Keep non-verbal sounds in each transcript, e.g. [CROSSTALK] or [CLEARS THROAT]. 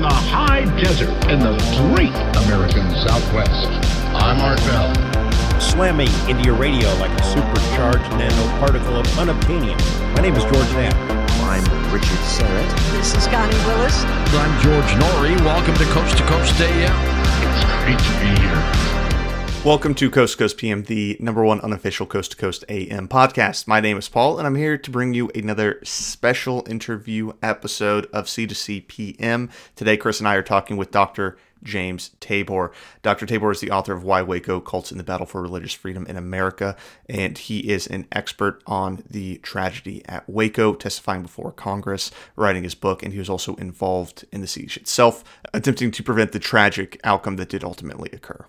from the high desert in the great American Southwest. I'm Art Bell. Slamming into your radio like a supercharged nanoparticle of unobtainium. My name is George Knapp. I'm Richard Syrett. This is Connie Willis. I'm George Noory. Welcome to Coast to Coast AM. It's great to be here. Welcome to Coast to Coast PM, the number one unofficial Coast to Coast AM podcast. My name is Paul, and I'm here to bring you another special interview episode of C2C PM. Today, Chris and I are talking with Dr. James Tabor. Dr. Tabor is the author of Why Waco Cults in the Battle for Religious Freedom in America, and he is an expert on the tragedy at Waco, testifying before Congress, writing his book, and he was also involved in the siege itself, attempting to prevent the tragic outcome that did ultimately occur.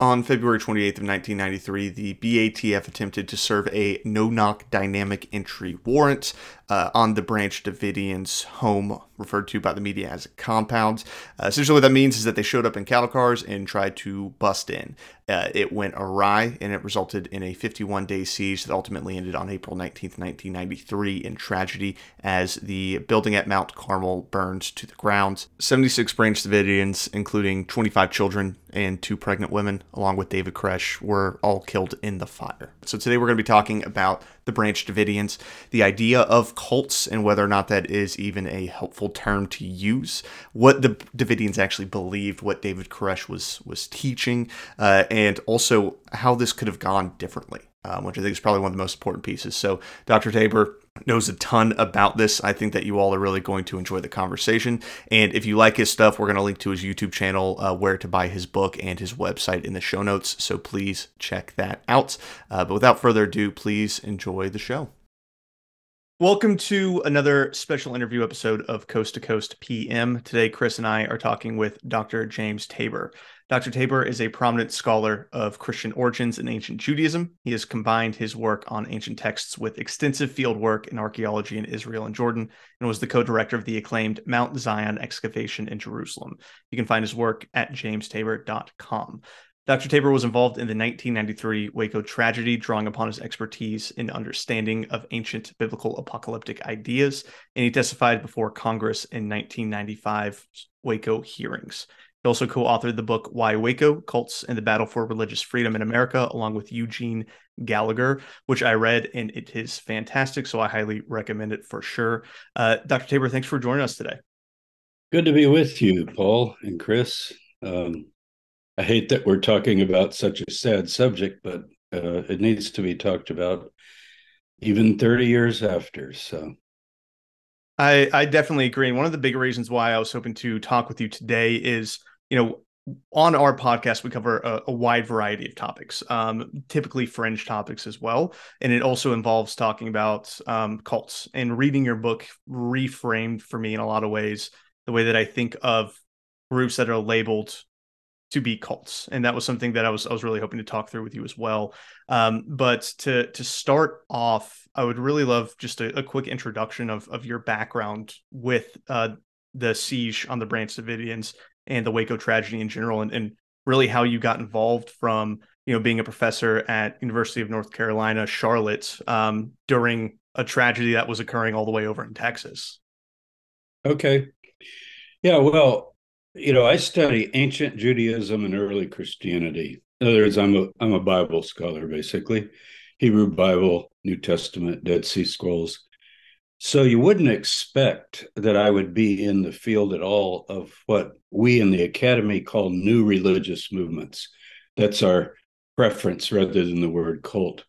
On February 28th of 1993, the BATF attempted to serve a no-knock dynamic entry warrant uh, on the Branch Davidians' home, referred to by the media as a compound. Uh, essentially, what that means is that they showed up in cattle cars and tried to bust in. Uh, it went awry, and it resulted in a 51-day siege that ultimately ended on April 19th, 1993, in tragedy as the building at Mount Carmel burned to the ground. 76 Branch Davidians, including 25 children and two pregnant women, along with David Koresh, were all killed in the fire. So today we're going to be talking about the Branch Davidians, the idea of cults and whether or not that is even a helpful term to use, what the Davidians actually believed, what David Koresh was was teaching, uh, and also how this could have gone differently, um, which I think is probably one of the most important pieces. So, Dr. Tabor, knows a ton about this. I think that you all are really going to enjoy the conversation. And if you like his stuff, we're going to link to his YouTube channel, uh, where to buy his book, and his website in the show notes. So please check that out. Uh, but without further ado, please enjoy the show. Welcome to another special interview episode of Coast to Coast PM. Today, Chris and I are talking with Dr. James Tabor. Dr. Tabor is a prominent scholar of Christian origins and ancient Judaism. He has combined his work on ancient texts with extensive field work in archaeology in Israel and Jordan, and was the co director of the acclaimed Mount Zion excavation in Jerusalem. You can find his work at jamestabor.com. Dr. Tabor was involved in the 1993 Waco tragedy, drawing upon his expertise in understanding of ancient biblical apocalyptic ideas, and he testified before Congress in 1995 Waco hearings. He also co authored the book Why Waco Cults and the Battle for Religious Freedom in America, along with Eugene Gallagher, which I read, and it is fantastic. So I highly recommend it for sure. Uh, Dr. Tabor, thanks for joining us today. Good to be with you, Paul and Chris. Um, I hate that we're talking about such a sad subject, but uh, it needs to be talked about even 30 years after. So I, I definitely agree. And one of the big reasons why I was hoping to talk with you today is you know, on our podcast, we cover a, a wide variety of topics, um, typically fringe topics as well. And it also involves talking about um, cults and reading your book reframed for me in a lot of ways the way that I think of groups that are labeled to be cults. And that was something that I was I was really hoping to talk through with you as well. Um, but to to start off, I would really love just a, a quick introduction of of your background with uh, the siege on the Branch Davidians and the Waco tragedy in general, and, and really how you got involved from you know being a professor at University of North Carolina, Charlotte, um, during a tragedy that was occurring all the way over in Texas. Okay, yeah, well, you know, I study ancient Judaism and early Christianity. In other words, I'm a I'm a Bible scholar, basically, Hebrew Bible, New Testament, Dead Sea Scrolls. So you wouldn't expect that I would be in the field at all of what we in the academy call new religious movements. That's our preference rather than the word cult.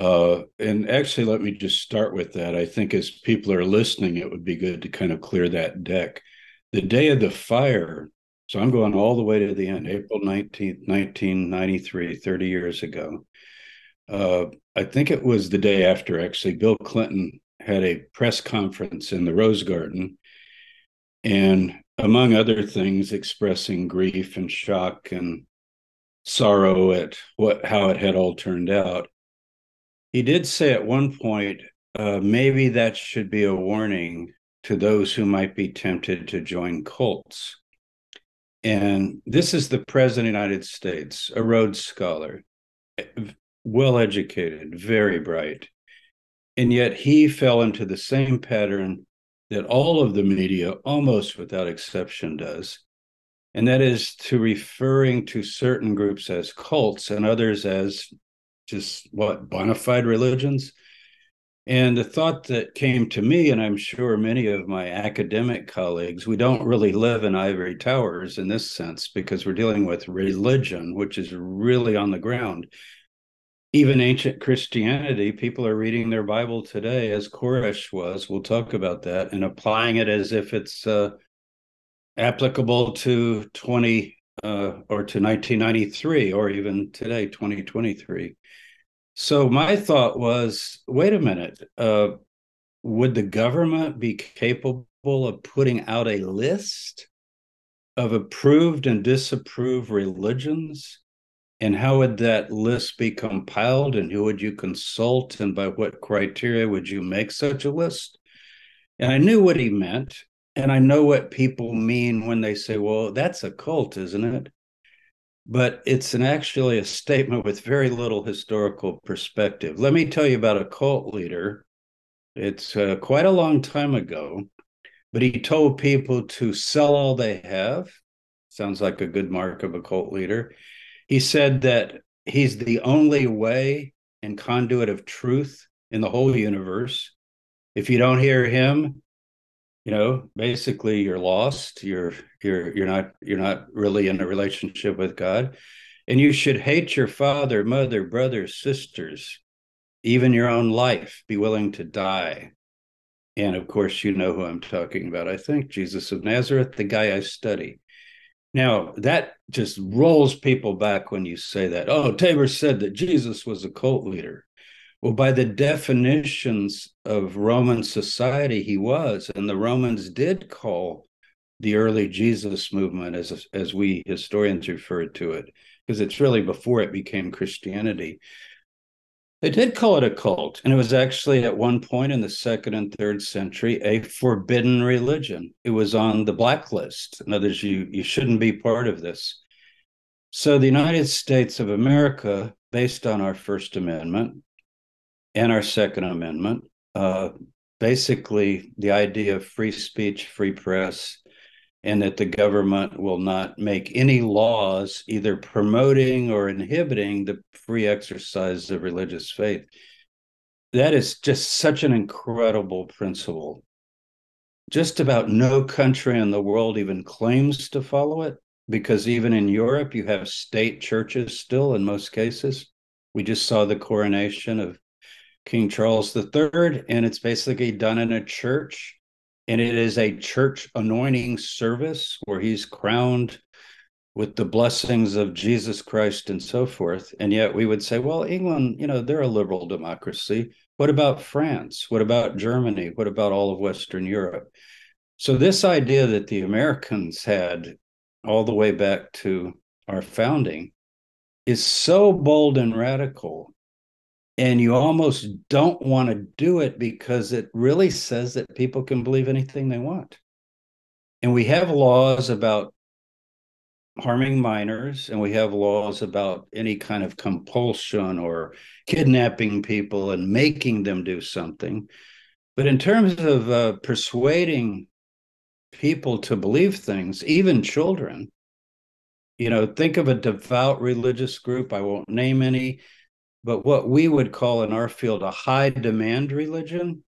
Uh, and actually, let me just start with that. I think as people are listening, it would be good to kind of clear that deck. The day of the fire, so I'm going all the way to the end, April 19th, 1993, 30 years ago. Uh, I think it was the day after actually Bill Clinton had a press conference in the Rose Garden, and among other things, expressing grief and shock and sorrow at what how it had all turned out. He did say at one point, uh, maybe that should be a warning to those who might be tempted to join cults. And this is the president of the United States, a Rhodes Scholar, well educated, very bright. And yet he fell into the same pattern that all of the media, almost without exception, does. And that is to referring to certain groups as cults and others as just what bona fide religions. And the thought that came to me, and I'm sure many of my academic colleagues, we don't really live in ivory towers in this sense because we're dealing with religion, which is really on the ground even ancient Christianity, people are reading their Bible today as Koresh was. We'll talk about that and applying it as if it's uh, applicable to 20 uh, or to 1993 or even today, 2023. So my thought was wait a minute, uh, would the government be capable of putting out a list of approved and disapproved religions? And how would that list be compiled and who would you consult and by what criteria would you make such a list? And I knew what he meant. And I know what people mean when they say, well, that's a cult, isn't it? But it's an actually a statement with very little historical perspective. Let me tell you about a cult leader. It's uh, quite a long time ago, but he told people to sell all they have. Sounds like a good mark of a cult leader he said that he's the only way and conduit of truth in the whole universe. If you don't hear him, you know, basically you're lost. You're you're you're not you're not really in a relationship with God. And you should hate your father, mother, brothers, sisters, even your own life, be willing to die. And of course, you know who I'm talking about, I think, Jesus of Nazareth, the guy I study. Now, that just rolls people back when you say that. Oh, Tabor said that Jesus was a cult leader. Well, by the definitions of Roman society, he was. And the Romans did call the early Jesus movement, as, as we historians refer to it, because it's really before it became Christianity. They did call it a cult, and it was actually at one point in the second and third century a forbidden religion. It was on the blacklist. In other words, you, you shouldn't be part of this. So the United States of America, based on our First Amendment and our Second Amendment, uh, basically the idea of free speech, free press, and that the government will not make any laws either promoting or inhibiting the free exercise of religious faith. That is just such an incredible principle. Just about no country in the world even claims to follow it because even in Europe, you have state churches still in most cases. We just saw the coronation of King Charles III, and it's basically done in a church and it is a church anointing service where he's crowned with the blessings of Jesus Christ and so forth. And yet we would say, well, England, you know, they're a liberal democracy. What about France? What about Germany? What about all of Western Europe? So, this idea that the Americans had all the way back to our founding is so bold and radical and you almost don't want to do it because it really says that people can believe anything they want. And we have laws about harming minors, and we have laws about any kind of compulsion or kidnapping people and making them do something. But in terms of uh, persuading people to believe things, even children, you know, think of a devout religious group. I won't name any but what we would call in our field a high demand religion,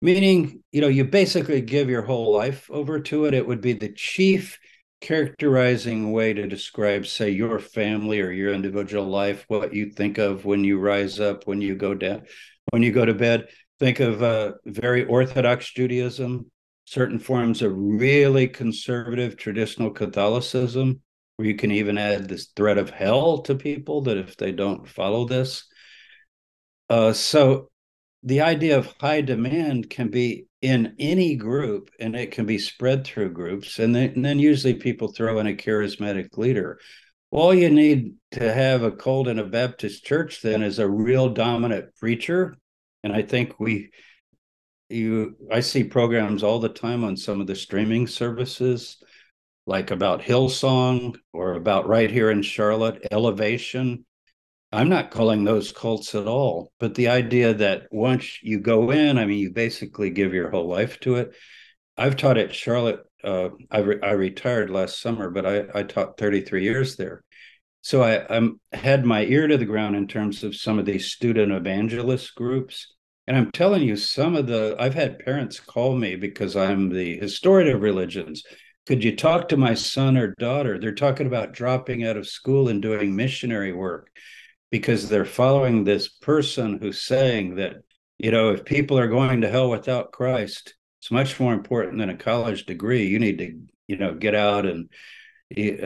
meaning, you know, you basically give your whole life over to it. It would be the chief characterizing way to describe, say, your family or your individual life, what you think of when you rise up, when you go down, when you go to bed. Think of uh, very Orthodox Judaism, certain forms of really conservative traditional Catholicism, where you can even add this threat of hell to people that if they don't follow this. Uh, so the idea of high demand can be in any group and it can be spread through groups. And then, and then usually people throw in a charismatic leader. All you need to have a cult in a Baptist church then is a real dominant preacher. And I think we you I see programs all the time on some of the streaming services like about Hillsong or about right here in Charlotte, Elevation. I'm not calling those cults at all, but the idea that once you go in, I mean, you basically give your whole life to it. I've taught at Charlotte. Uh, I, re- I retired last summer, but I, I taught 33 years there. So I I'm, had my ear to the ground in terms of some of these student evangelist groups. And I'm telling you, some of the, I've had parents call me because I'm the historian of religions. Could you talk to my son or daughter? They're talking about dropping out of school and doing missionary work because they're following this person who's saying that, you know, if people are going to hell without Christ, it's much more important than a college degree. You need to, you know, get out and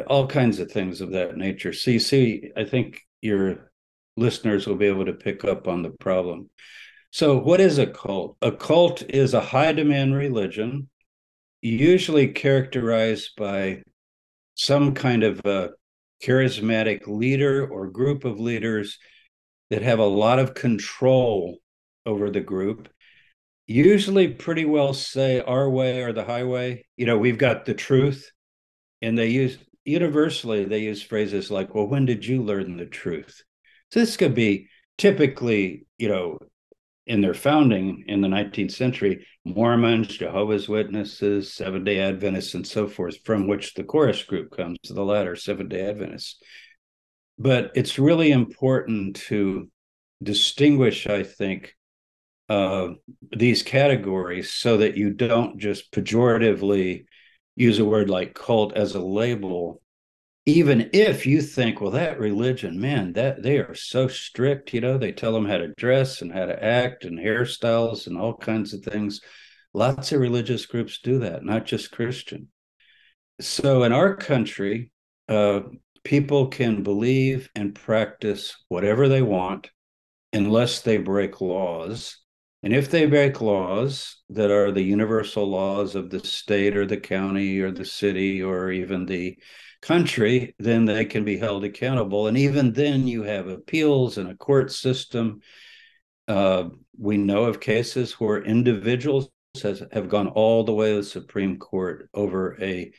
all kinds of things of that nature. So you see, I think your listeners will be able to pick up on the problem. So, what is a cult? A cult is a high demand religion, usually characterized by some kind of a charismatic leader or group of leaders that have a lot of control over the group. Usually, pretty well say our way or the highway. You know, we've got the truth and they use universally they use phrases like well when did you learn the truth so this could be typically you know in their founding in the 19th century mormons jehovah's witnesses seven day adventists and so forth from which the Koresh group comes the latter seven day adventists. But it's really important to distinguish i think uh, these categories so that you don't just pejoratively use a word like cult as a label even if you think well that religion man that they are so strict you know they tell them how to dress and how to act and hairstyles and all kinds of things. Lots of religious groups do that not just christian. So in our country uh, people can believe and practice whatever they want unless they break laws. And if they break laws that are the universal laws of the state or the county or the city or even the country, then they can be held accountable. And even then, you have appeals and a court system. Uh, we know of cases where individuals has, have gone all the way to the Supreme Court over a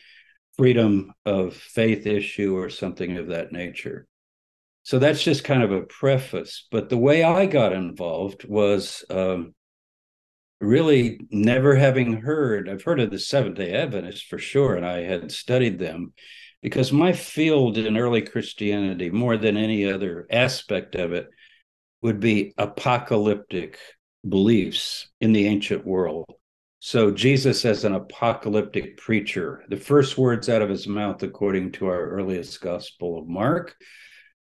freedom of faith issue or something of that nature. So that's just kind of a preface. But the way I got involved was um, really never having heard, I've heard of the Seventh day Adventists for sure, and I had studied them because my field in early Christianity, more than any other aspect of it, would be apocalyptic beliefs in the ancient world. So, Jesus as an apocalyptic preacher, the first words out of his mouth, according to our earliest gospel of Mark,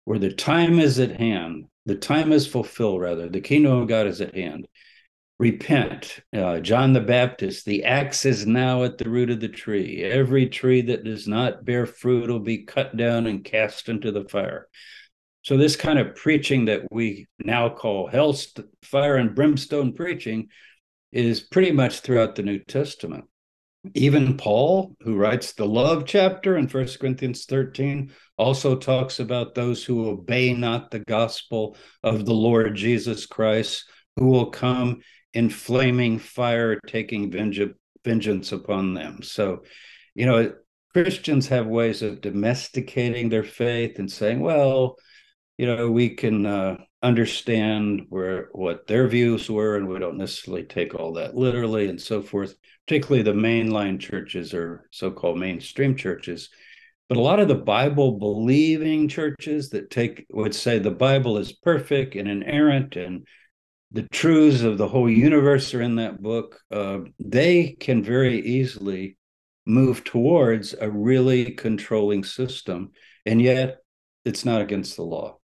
where the time is at hand, the time is fulfilled, rather, the kingdom of God is at hand. Repent. Uh, John the Baptist, the axe is now at the root of the tree. Every tree that does not bear fruit will be cut down and cast into the fire. So, this kind of preaching that we now call hell, fire, and brimstone preaching is pretty much throughout the New Testament. Even Paul, who writes the love chapter in First Corinthians 13, also talks about those who obey not the gospel of the Lord Jesus Christ, who will come in flaming fire, taking vengeance upon them. So, you know, Christians have ways of domesticating their faith and saying, well, you know, we can uh, understand where what their views were, and we don't necessarily take all that literally, and so forth. Particularly the mainline churches or so-called mainstream churches but a lot of the Bible believing churches that take would say the Bible is perfect and inerrant and the truths of the whole universe are in that book. Uh, they can very easily move towards a really controlling system, and yet it's not against the law.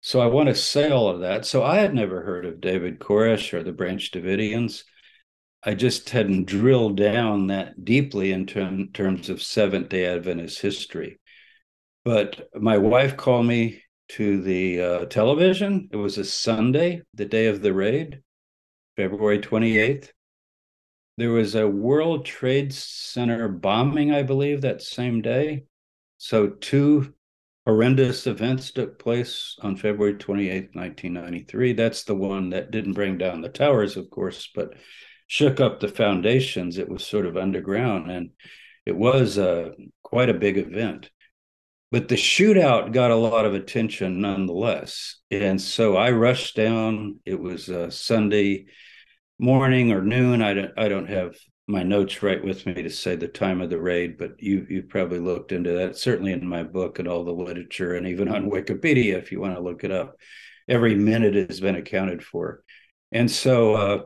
So I want to say all of that. So I had never heard of David Koresh or the Branch Davidians. I just hadn't drilled down that deeply in term, terms of Seventh day Adventist history. But my wife called me to the uh, television. It was a Sunday, the day of the raid, February 28th. There was a World Trade Center bombing, I believe, that same day. So, two horrendous events took place on February 28th, 1993. That's the one that didn't bring down the towers, of course, but shook up the foundations. It was sort of underground, and it was uh, quite a big event. But the shootout got a lot of attention nonetheless. And so I rushed down. It was a Sunday morning or noon. I don't, I don't have my notes right with me to say the time of the raid, but you you probably looked into that. Certainly in my book and all the literature, and even on Wikipedia, if you want to look it up, every minute has been accounted for. And so uh,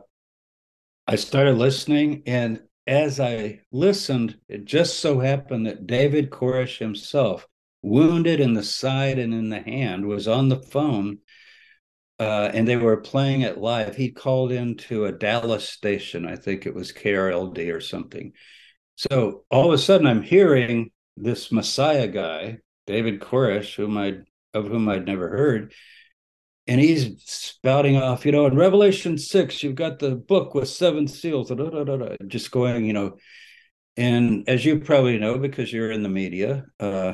I started listening, and as I listened, it just so happened that David Koresh himself, wounded in the side and in the hand, was on the phone uh, and they were playing it live. He called into a Dallas station, I think it was KRLD or something. So all of a sudden, I'm hearing this Messiah guy, David Koresh, whom I of whom I'd never heard, and he's spouting off, you know, in Revelation six, you've got the book with seven seals, da, da, da, just going, you know, and as you probably know because you're in the media, uh,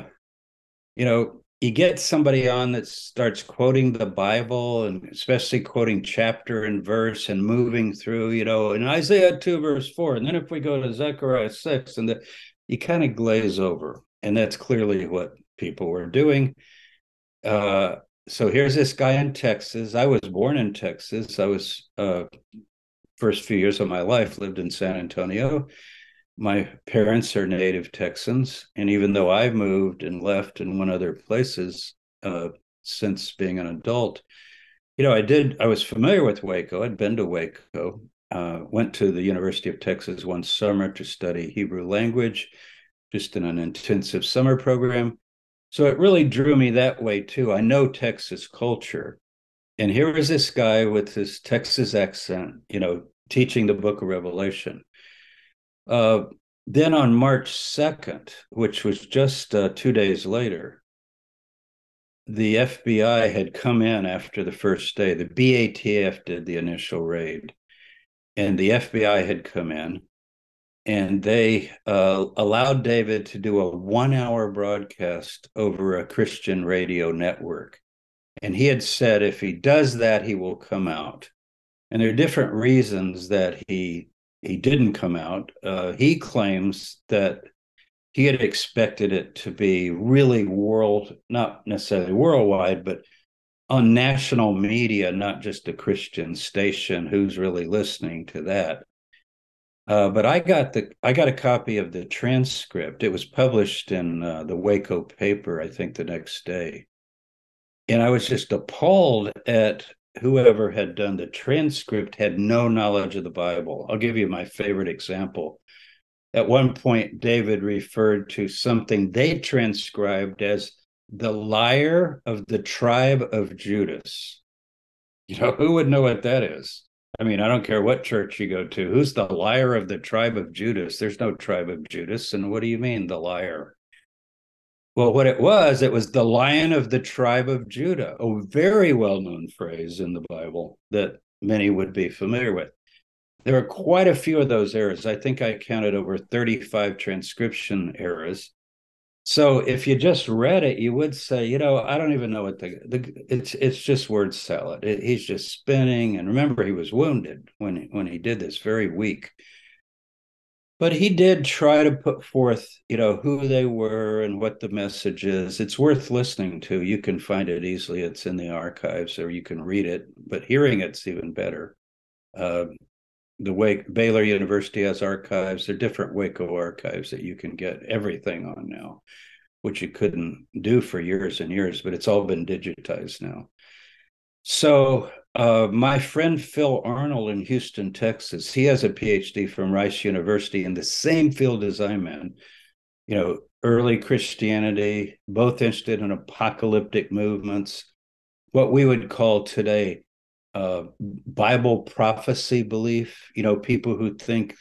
you know, you get somebody on that starts quoting the Bible and especially quoting chapter and verse and moving through, you know, in Isaiah 2, verse 4. And then if we go to Zechariah 6, and the, you kind of glaze over. And that's clearly what people were doing. Uh, so here's this guy in Texas. I was born in Texas. I was uh, first few years of my life lived in San Antonio my parents are native Texans, and even though I've moved and left and went other places uh, since being an adult, you know, I did. I was familiar with Waco. I'd been to Waco. Uh, went to the University of Texas one summer to study Hebrew language, just in an intensive summer program. So it really drew me that way too. I know Texas culture, and here is this guy with his Texas accent, you know, teaching the Book of Revelation uh, then on March 2nd, which was just uh, two days later, the FBI had come in after the first day. The BATF did the initial raid, and the FBI had come in and they uh, allowed David to do a one hour broadcast over a Christian radio network. And he had said if he does that, he will come out. And there are different reasons that he he didn't come out. Uh, he claims that he had expected it to be really world, not necessarily worldwide, but on national media, not just a Christian station. Who's really listening to that? Uh, but I got the I got a copy of the transcript. It was published in uh, the Waco paper, I think, the next day, and I was just appalled at whoever had done the transcript had no knowledge of the Bible. I'll give you my favorite example. At one point, David referred to something they transcribed as the liar of the tribe of Judas. You know, who would know what that is? I mean, I don't care what church you go to. Who's the liar of the tribe of Judas? There's no tribe of Judas. And what do you mean, the liar? Well, what it was, it was the lion of the tribe of Judah, a very well known phrase in the Bible that many would be familiar with. There are quite a few of those errors. I think I counted over 35 transcription errors. So if you just read it, you would say, you know, I don't even know what the, the it's it's just word salad. It, he's just spinning. And remember, he was wounded when when he did this, very weak but he did try to put forth you know who they were and what the message is. It's worth listening to. You can find it easily. It's in the archives or you can read it but hearing it's even better. Uh, the Wake, baylor university has archives. There are different waco archives that you can get everything on now which you couldn't do for years and years but it's all been digitized now so uh, my friend Phil Arnold in Houston, Texas, he has a PhD from Rice University in the same field as I'm in. You know, early Christianity, both interested in apocalyptic movements, what we would call today uh, Bible prophecy belief. You know, people who think,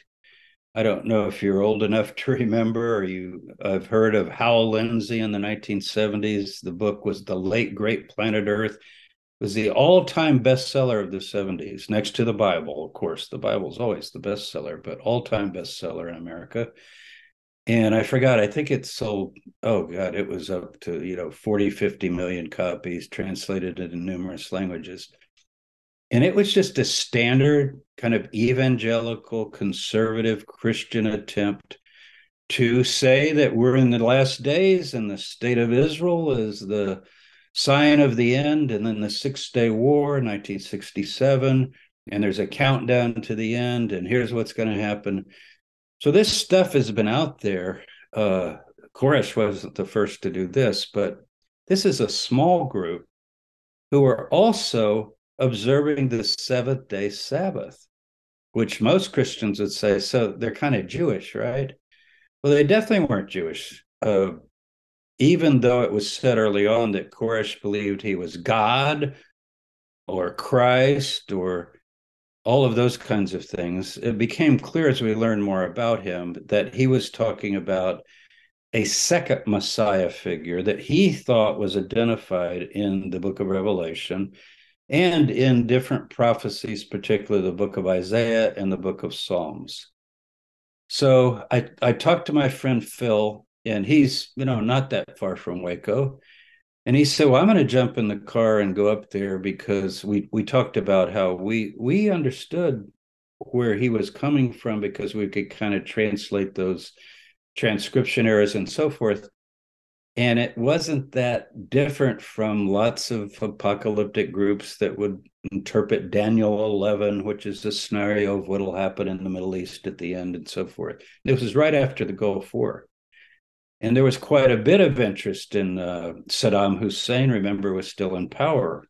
I don't know if you're old enough to [LAUGHS] remember, or you have heard of Hal Lindsey in the 1970s. The book was The Late Great Planet Earth was the all-time bestseller of the 70s next to the bible. Of course the bible's always the bestseller but all-time bestseller in america. And i forgot i think it sold oh god it was up to you know 40 50 million copies translated into numerous languages. And it was just a standard kind of evangelical conservative christian attempt to say that we're in the last days and the state of israel is the sign of the end, and then the Six Day War, 1967, and there's a countdown to the end, and here's what's going to happen. So this stuff has been out there. Uh, Koresh wasn't the first to do this, but this is a small group who are also observing the seventh day Sabbath, which most Christians would say, so they're kind of Jewish, right? Well, they definitely weren't Jewish. Uh, even though it was said early on that Koresh believed he was God or Christ or all of those kinds of things, it became clear as we learned more about him that he was talking about a second Messiah figure that he thought was identified in the book of Revelation and in different prophecies, particularly the book of Isaiah and the book of Psalms. So I, I talked to my friend Phil, and he's, you know, not that far from Waco. And he said, Well, I'm going to jump in the car and go up there because we we talked about how we we understood where he was coming from because we could kind of translate those transcription errors and so forth. And it wasn't that different from lots of apocalyptic groups that would interpret Daniel 11, which is the scenario of what will happen in the Middle East at the end and so forth. This was right after the Gulf War. And there was quite a bit of interest in uh, Saddam Hussein, remember, was still in power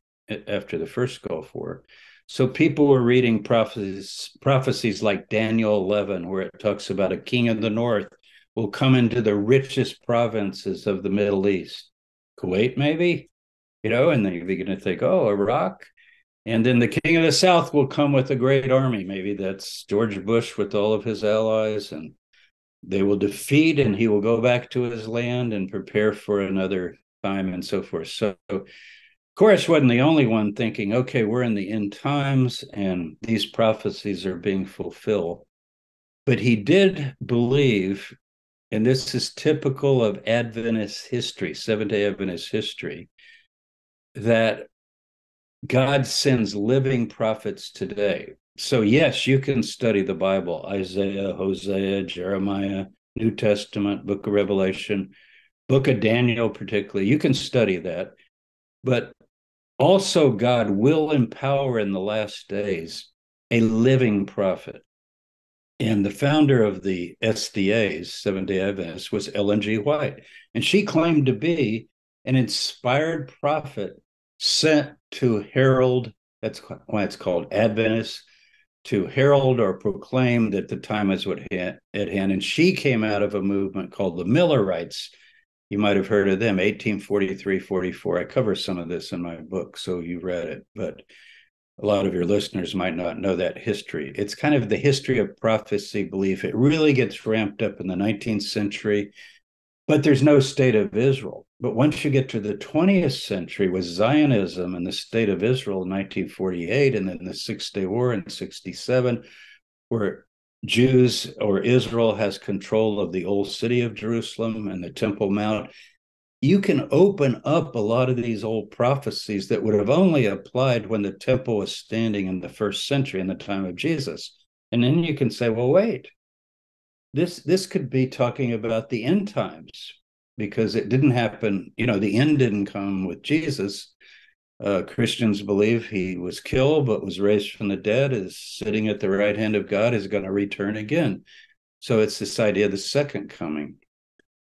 after the first Gulf War. So people were reading prophecies, prophecies like Daniel 11, where it talks about a king of the north will come into the richest provinces of the Middle East, Kuwait, maybe, you know, and then you're going to think, oh, Iraq. And then the king of the south will come with a great army. Maybe that's George Bush with all of his allies, and they will defeat, and he will go back to his land and prepare for another time and so forth. So, Koresh wasn't the only one thinking, okay, we're in the end times and these prophecies are being fulfilled. But he did believe and this is typical of Adventist history, Seventh day Adventist history, that God sends living prophets today. So, yes, you can study the Bible Isaiah, Hosea, Jeremiah, New Testament, Book of Revelation, Book of Daniel, particularly. You can study that. But also, God will empower in the last days a living prophet. And the founder of the SDAs, Seven Day Adventists, was Ellen G. White. And she claimed to be an inspired prophet sent to herald, that's why it's called Adventist, to herald or proclaim that the time is what at hand. And she came out of a movement called the Millerites. You might have heard of them, 1843 44. I cover some of this in my book, so you read it. But a lot of your listeners might not know that history. It's kind of the history of prophecy belief. It really gets ramped up in the 19th century, but there's no state of Israel. But once you get to the 20th century with Zionism and the state of Israel in 1948, and then the Six Day War in 67, where Jews or Israel has control of the old city of Jerusalem and the Temple Mount, you can open up a lot of these old prophecies that would have only applied when the temple was standing in the first century in the time of Jesus. And then you can say, well, wait, this this could be talking about the end times because it didn't happen, you know, the end didn't come with Jesus. Uh, Christians believe he was killed but was raised from the dead, is sitting at the right hand of God, is going to return again. So it's this idea of the second coming.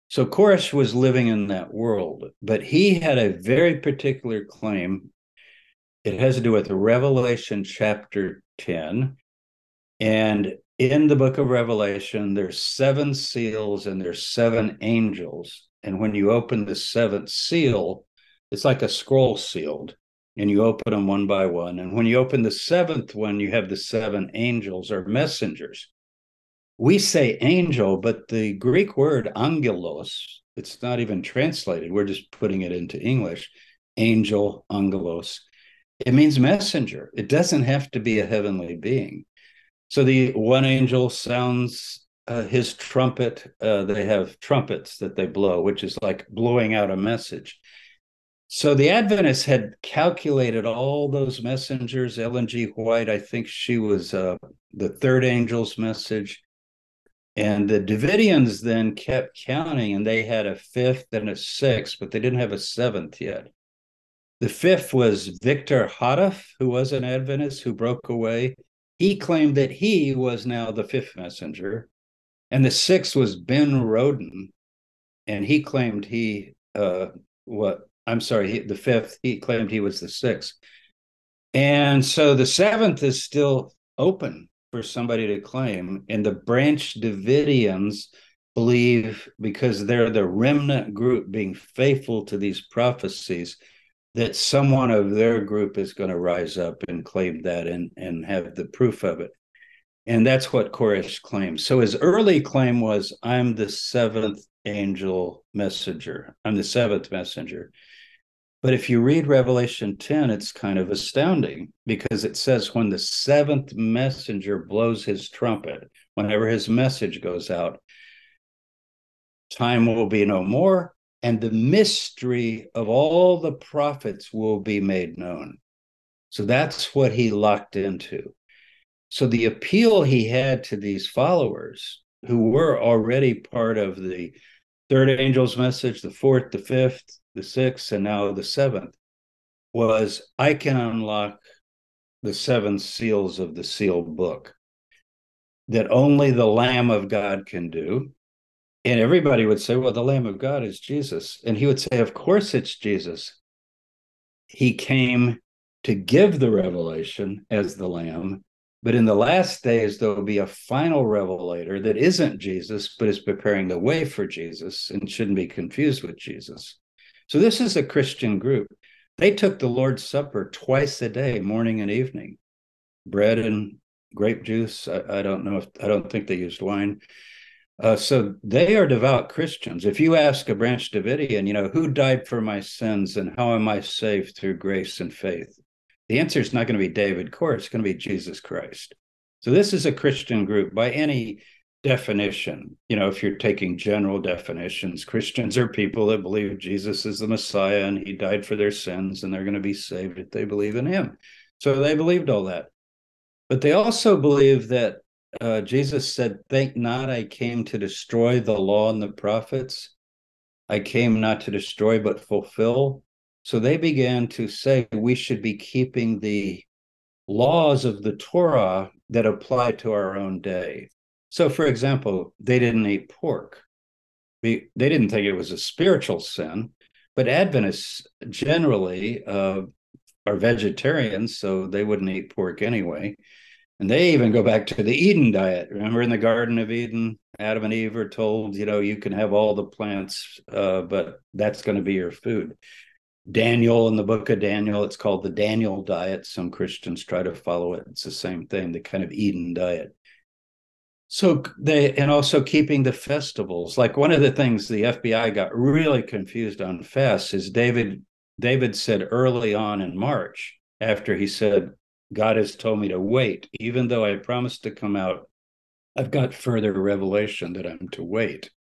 So Koresh was living in that world, but he had a very particular claim. It has to do with Revelation chapter 10. And in the book of Revelation, there's seven seals and there's seven angels. And when you open the seventh seal, it's like a scroll sealed, and you open them one by one. And when you open the seventh one, you have the seven angels or messengers we say angel, but the Greek word angelos, it's not even translated. We're just putting it into English. Angel, angelos. It means messenger. It doesn't have to be a heavenly being. So the one angel sounds uh, his trumpet. Uh, they have trumpets that they blow, which is like blowing out a message. So the Adventists had calculated all those messengers. Ellen G. White, I think she was uh, the third angel's message. And the Davidians then kept counting, and they had a fifth and a sixth, but they didn't have a seventh yet. The fifth was Victor Houteff, who was an Adventist who broke away. He claimed that he was now the fifth messenger. And the sixth was Ben Roden, and he claimed he uh, what I'm sorry, he, the fifth he claimed he was the sixth, and so the seventh is still open for somebody to claim, and the Branch Davidians believe because they're the remnant group being faithful to these prophecies that someone of their group is going to rise up and claim that and, and have the proof of it. And that's what Koresh claims. So his early claim was, I'm the seventh angel messenger. I'm the seventh messenger. But if you read Revelation 10, it's kind of astounding because it says when the seventh messenger blows his trumpet, whenever his message goes out, time will be no more, and the mystery of all the prophets will be made known. So that's what he locked into. So the appeal he had to these followers who were already part of the third angel's message, the fourth, the fifth, the sixth, and now the seventh was I can unlock the seven seals of the sealed book that only the Lamb of God can do. And everybody would say, well, the Lamb of God is Jesus. And he would say, of course it's Jesus. He came to give the revelation as the Lamb. But in the last days, there will be a final revelator that isn't Jesus, but is preparing the way for Jesus and shouldn't be confused with Jesus. So this is a Christian group. They took the Lord's Supper twice a day, morning and evening, bread and grape juice. I, I don't know if I don't think they used wine. Uh, so they are devout Christians. If you ask a branch Davidian, you know, who died for my sins and how am I saved through grace and faith? The answer is not going to be David Core, it's going to be Jesus Christ. So this is a Christian group by any definition. You know, if you're taking general definitions, Christians are people that believe Jesus is the Messiah and he died for their sins and they're going to be saved if they believe in him. So they believed all that. But they also believe that uh, Jesus said, Think not I came to destroy the law and the prophets. I came not to destroy, but fulfill. So they began to say we should be keeping the laws of the Torah that apply to our own day. So, for example, they didn't eat pork. they didn't think it was a spiritual sin, but Adventists generally uh, are vegetarians, so they wouldn't eat pork anyway. And they even go back to the Eden diet. Remember in the Garden of Eden, Adam and Eve are told, you know, you can have all the plants, uh, but that's going to be your food. Daniel in the book of Daniel, it's called the Daniel diet. Some Christians try to follow it. It's the same thing, the kind of Eden diet. So they, and also keeping the festivals. Like one of the things the FBI got really confused on fast is David, David said early on in March, after he said, God has told me to wait, even though I promised to come out. I've got further revelation that I'm to wait.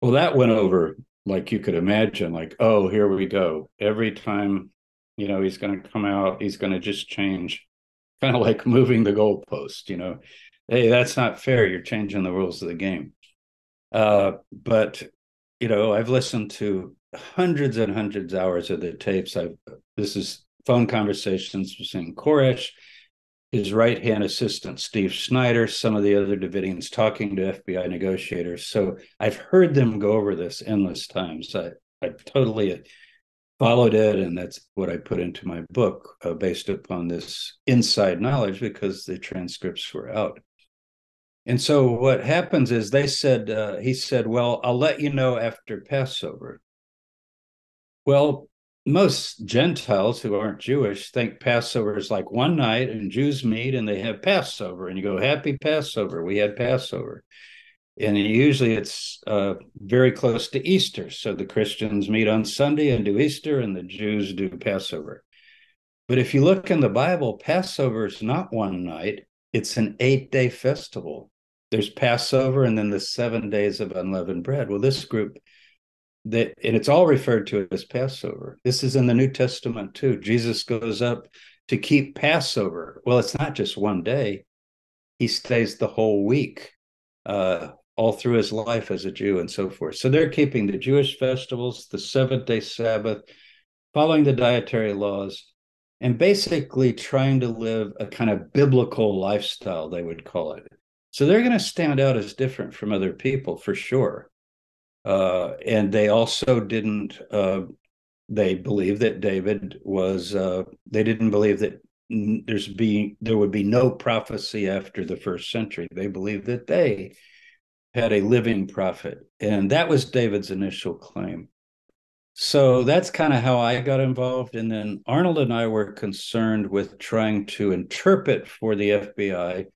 Well, that went over like you could imagine, like, oh, here we go. Every time, you know, he's going to come out, he's going to just change, [LAUGHS] kind of like moving the goalpost, you know. Hey, that's not fair. You're changing the rules of the game. Uh, but, you know, I've listened to hundreds and hundreds of hours of the tapes. I've, this is phone conversations between Koresh, his right hand assistant, Steve Schneider, some of the other Davidians talking to FBI negotiators. So I've heard them go over this endless times. I, I totally followed it, and that's what I put into my book uh, based upon this inside knowledge because the transcripts were out. And so what happens is they said, uh, he said, Well, I'll let you know after Passover. Well, most Gentiles who aren't Jewish think Passover is like one night and Jews meet and they have Passover and you go, Happy Passover. We had Passover. And usually it's uh, very close to Easter. So the Christians meet on Sunday and do Easter and the Jews do Passover. But if you look in the Bible, Passover is not one night, it's an eight day festival. There's Passover and then the seven days of unleavened bread. Well, this group that and it's all referred to as passover. This is in the new testament too. Jesus goes up to keep passover. Well it's not just one day. He stays the whole week uh, all through his life as a jew and so forth. So they're keeping the jewish festivals the seventh day sabbath following the dietary laws and basically trying to live a kind of biblical lifestyle they would call it. So they're going to stand out as different from other people for sure. Uh, and they also didn't, uh, they believe that David was, uh, they didn't believe that there's being there would be no prophecy after the first century. They believed that they had a living prophet, and that was David's initial claim. So that's kind of how I got involved. And then Arnold and I were concerned with trying to interpret for the FBI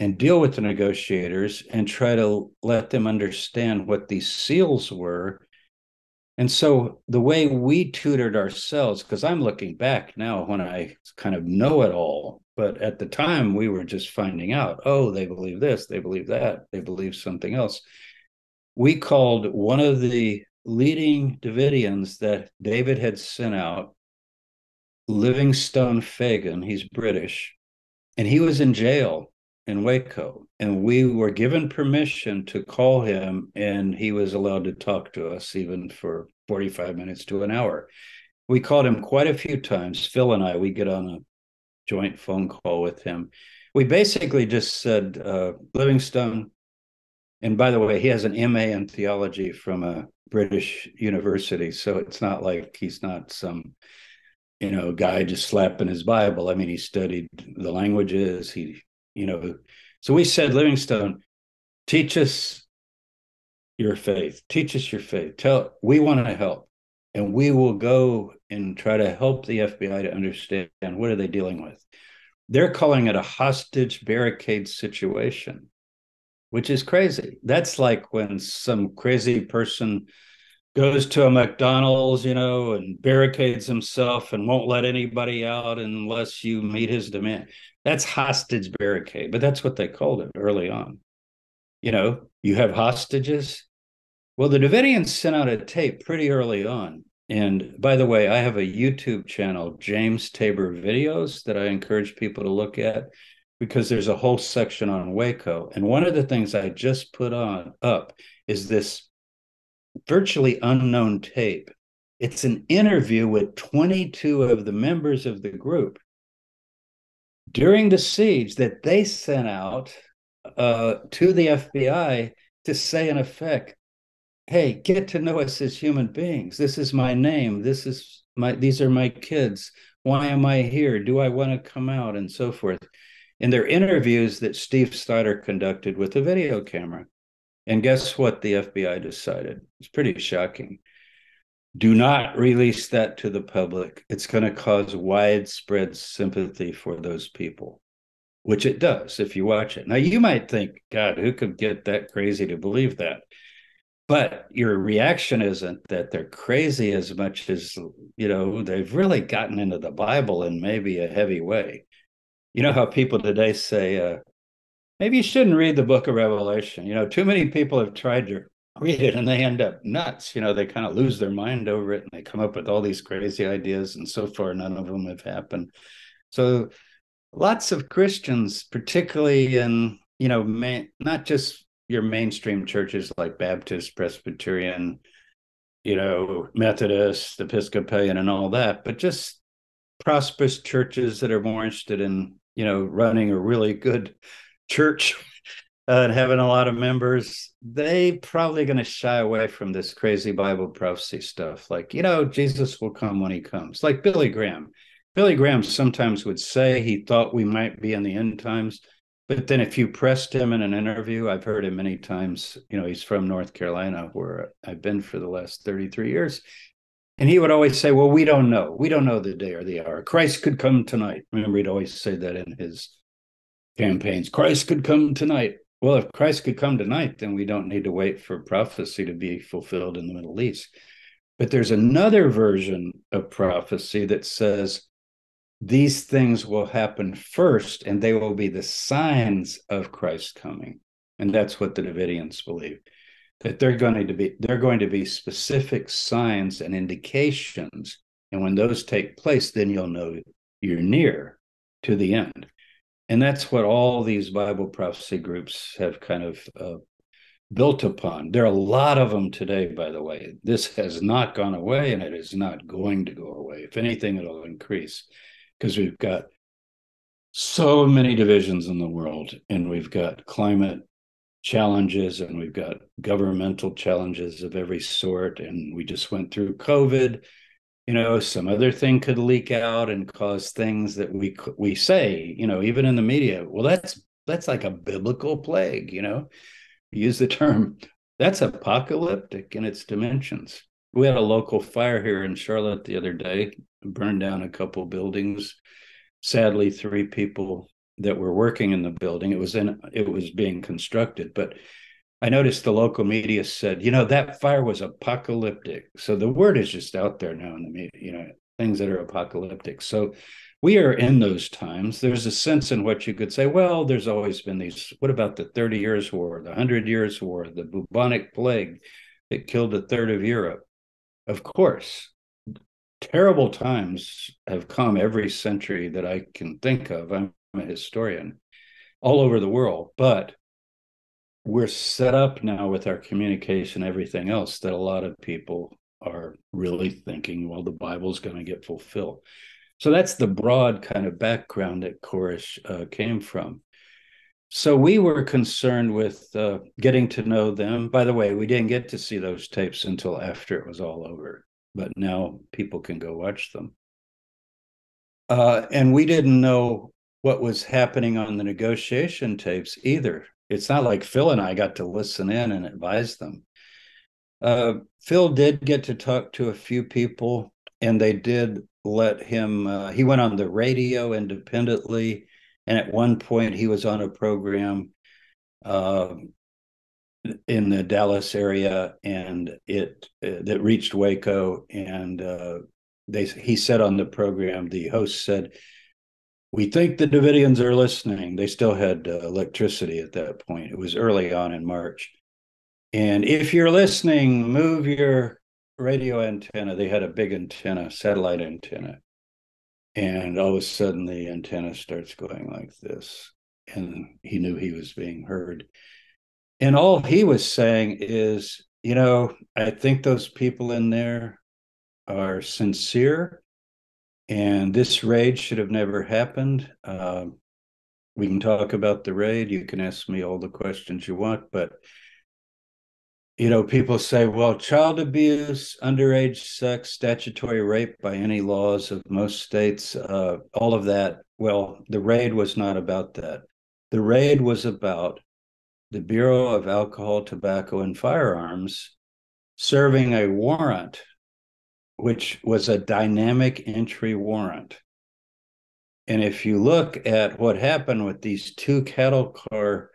and deal with the negotiators and try to let them understand what these seals were and so the way we tutored ourselves, because I'm looking back now when I kind of know it all, but at the time we were just finding out, oh, they believe this, they believe that, they believe something else. We called one of the leading Davidians that David had sent out, Livingstone Fagan, he's British, and he was in jail in Waco, and we were given permission to call him, and he was allowed to talk to us even for 45 minutes to an hour. We called him quite a few times. Phil and I, we get on a joint phone call with him. We basically just said, uh, Livingstone, and by the way, he has an MA in theology from a British university, so it's not like he's not some you know guy just slapping his bible i mean he studied the languages he you know so we said livingstone teach us your faith. Teach us your faith. Tell we want to help and we will go and try to help the fbi to understand what are they dealing with. They're calling it a hostage barricade situation which is crazy. That's like when some crazy person goes to a McDonald's, you know, and barricades himself and won't let anybody out unless you meet his demand. That's hostage barricade, but that's what they called it early on. You know, you have hostages. Well, the Davidians sent out a tape pretty early on. And by the way, I have a YouTube channel, James Tabor Videos, that I encourage people to look at because there's a whole section on Waco. And one of the things I just put on up is this virtually unknown tape. It's an interview with 22 of the members of the group during the siege that they sent out uh, to the FBI to say, in effect, "Hey, get to know us as human beings. This is my name. This is my. These are my kids. Why am I here? Do I want to come out?" And so forth. In their interviews that Steve Schneider conducted with a video camera. And guess what the FBI decided? It's pretty shocking do not release that to the public. It's going to cause widespread sympathy for those people, which it does if you watch it. Now, you might think, God, who could get that crazy to believe that? But your reaction isn't that they're crazy as much as, you know, they've really gotten into the Bible in maybe a heavy way. You know how people today say, uh, maybe you shouldn't read the book of Revelation. You know, too many people have tried to and they end up nuts. You know, they kind of lose their mind over it and they come up with all these crazy ideas. And so far, none of them have happened. So lots of Christians, particularly in, you know, not just your mainstream churches like Baptist, Presbyterian, you know, Methodist, Episcopalian, and all that, but just prosperous churches that are more interested in, you know, running a really good church uh, and having a lot of members, they probably going to shy away from this crazy Bible prophecy stuff. Like, you know, Jesus will come when he comes. Like Billy Graham. Billy Graham sometimes would say he thought we might be in the end times. But then if you pressed him in an interview, I've heard him many times, you know, he's from North Carolina, where I've been for the last 33 years. And he would always say, Well, we don't know. We don't know the day or the hour. Christ could come tonight. Remember, he'd always say that in his campaigns. Christ could come tonight. Well, if Christ could come tonight, then we don't need to wait for prophecy to be fulfilled in the Middle East. But there's another version of prophecy that says these things will happen first and they will be the signs of Christ coming. And that's what the Davidians believe that they're going to be they're going to be specific signs and indications and when those take place then you'll know you're near to the end and that's what all these Bible prophecy groups have kind of uh, built upon. There are a lot of them today, by the way. This has not gone away and it is not going to go away. If anything, it'll increase because we've got so many divisions in the world, and we've got climate challenges and we've got governmental challenges of every sort. And we just went through COVID. You know, some other thing could leak out and cause things that we we say, you know, even in the media. Well, that's that's like a biblical plague. You know, use the term that's apocalyptic in its dimensions. We had a local fire here in Charlotte the other day, burned down a couple buildings. Sadly, three people that were working in the building. It was in it was being constructed, but I noticed the local media said, you know, that fire was apocalyptic. So the word is just out there now in the media, you know, things that are apocalyptic. So we are in those times. There's a sense in which you could say, well, there's always been these. What about the 30 Years' War, the 100 Years' War, the bubonic plague that killed a third of Europe? Of course, terrible times have come every century that I can think of. I'm a historian all over the world, but we're set up now with our communication, everything else, that a lot of people are really thinking, well, the Bible's going to get fulfilled. So that's the broad kind of background that Koresh uh, came from. So we were concerned with uh, getting to know them. By the way, we didn't get to see those tapes until after it was all over, but now people can go watch them. Uh, and we didn't know what was happening on the negotiation tapes either. It's not like Phil and I got to listen in and advise them. Uh, Phil did get to talk to a few people, and they did let him. Uh, he went on the radio independently, and at one point he was on a program uh, in the Dallas area, and it uh, that reached Waco, and uh, they he said on the program, the host said we think the Davidians are listening. They still had uh, electricity at that point. It was early on in March. And if you're listening, move your radio antenna. They had a big antenna, satellite antenna. And all of a sudden, the antenna starts going like this. And he knew he was being heard. And all he was saying is, you know, I think those people in there are sincere and this raid should have never happened. Uh, we can talk about the raid. You can ask me all the questions you want, but you know, people say, well, child abuse, underage sex, statutory rape by any laws of most states, uh, all of that. Well, the raid was not about that. The raid was about the Bureau of Alcohol, Tobacco, and Firearms serving a warrant which was a dynamic entry warrant. And if you look at what happened with these two cattle car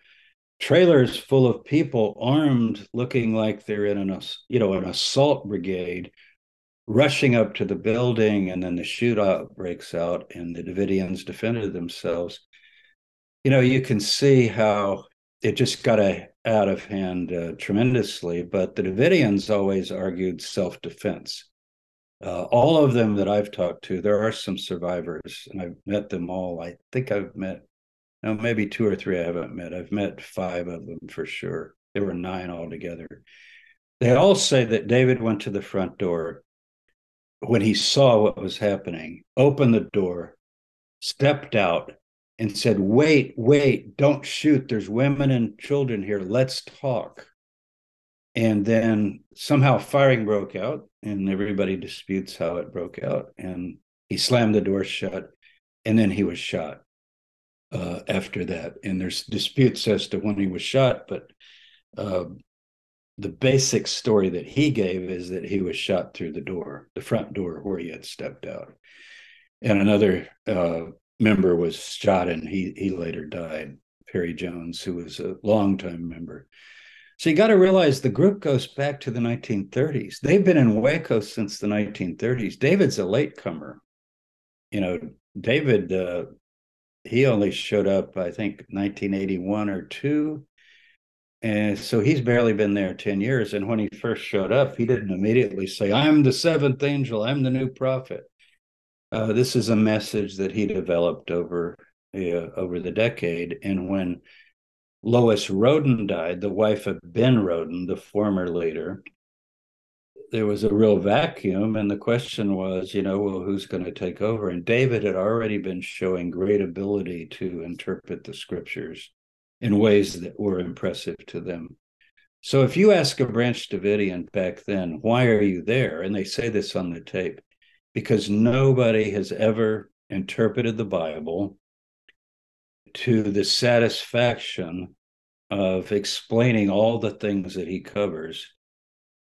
trailers full of people armed, looking like they're in an you know an assault brigade, rushing up to the building, and then the shootout breaks out, and the Davidians defended themselves. You know, you can see how it just got a, out of hand uh, tremendously. But the Davidians always argued self defense uh, all of them that I've talked to, there are some survivors, and I've met them all. I think I've met, no, maybe two or three I haven't met. I've met five of them for sure. There were nine altogether. They all say that David went to the front door when he saw what was happening, opened the door, stepped out, and said, Wait, wait, don't shoot. There's women and children here. Let's talk. And then somehow firing broke out, and everybody disputes how it broke out. And he slammed the door shut, and then he was shot uh, after that. And there's disputes as to when he was shot, but uh, the basic story that he gave is that he was shot through the door, the front door where he had stepped out. And another uh, member was shot, and he he later died. Perry Jones, who was a longtime member. So you got to realize the group goes back to the 1930s. They've been in Waco since the 1930s. David's a latecomer. You know, David, uh, he only showed up, I think, 1981 or two. And so he's barely been there 10 years. And when he first showed up, he didn't immediately say, I'm the seventh angel, I'm the new prophet. Uh, this is a message that he developed over uh, over the decade. And when Lois Roden died, the wife of Ben Roden, the former leader. there was a real vacuum and the question was you know well who's going to take over? And david had already been showing great ability to interpret the scriptures in ways that were impressive to them. So if you ask a branch davidian back then why are you there? and they say this on the tape because nobody has ever interpreted the bible to the satisfaction of explaining all the things that he covers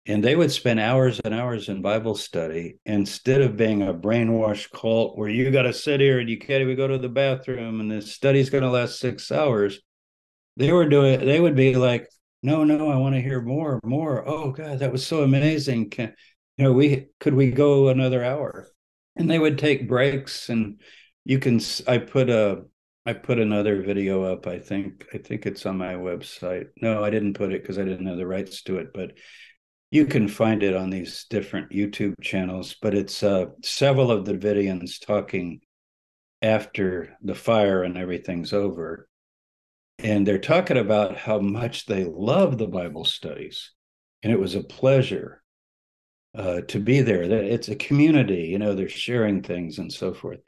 and they would spend hours and hours in Bible study instead of being a brainwashed cult where you got to sit here and you can't even go to the bathroom and the study's going to last six hours. They were doing, they would be like, no, no, I want to hear more, more. Oh God, that was so amazing. Can, you know, we could we go another hour? And they would take breaks and you can, I put a, I put another video up. I think, I think it's on my website. No, I didn't put it because I didn't have the rights to it, but you can find it on these different YouTube channels, but it's uh, several of the Davidians talking after the fire and everything's over. And they're talking about how much they love the Bible studies. And it was a pleasure uh, to be there. It's a community, you know, they're sharing things and so forth.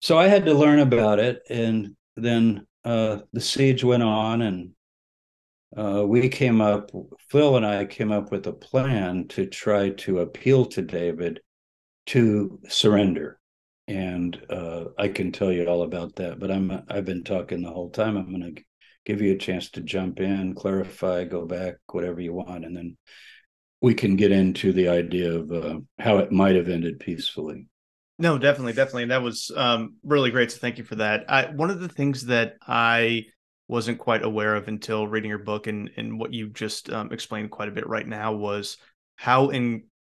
So I had to learn about it. And then uh, the siege went on and uh, we came up, Phil and I came up with a plan to try to appeal to David to surrender. And uh, I can tell you all about that, but I'm I've been talking the whole time. I'm going to give you a chance to jump in, clarify, go back, whatever you want, and then we can get into the idea of uh, how it might have ended peacefully. No, definitely, definitely. And that was um, really great. So thank you for that. I, one of the things that I wasn't quite aware of until reading your book and and what you just um, explained quite a bit right now was how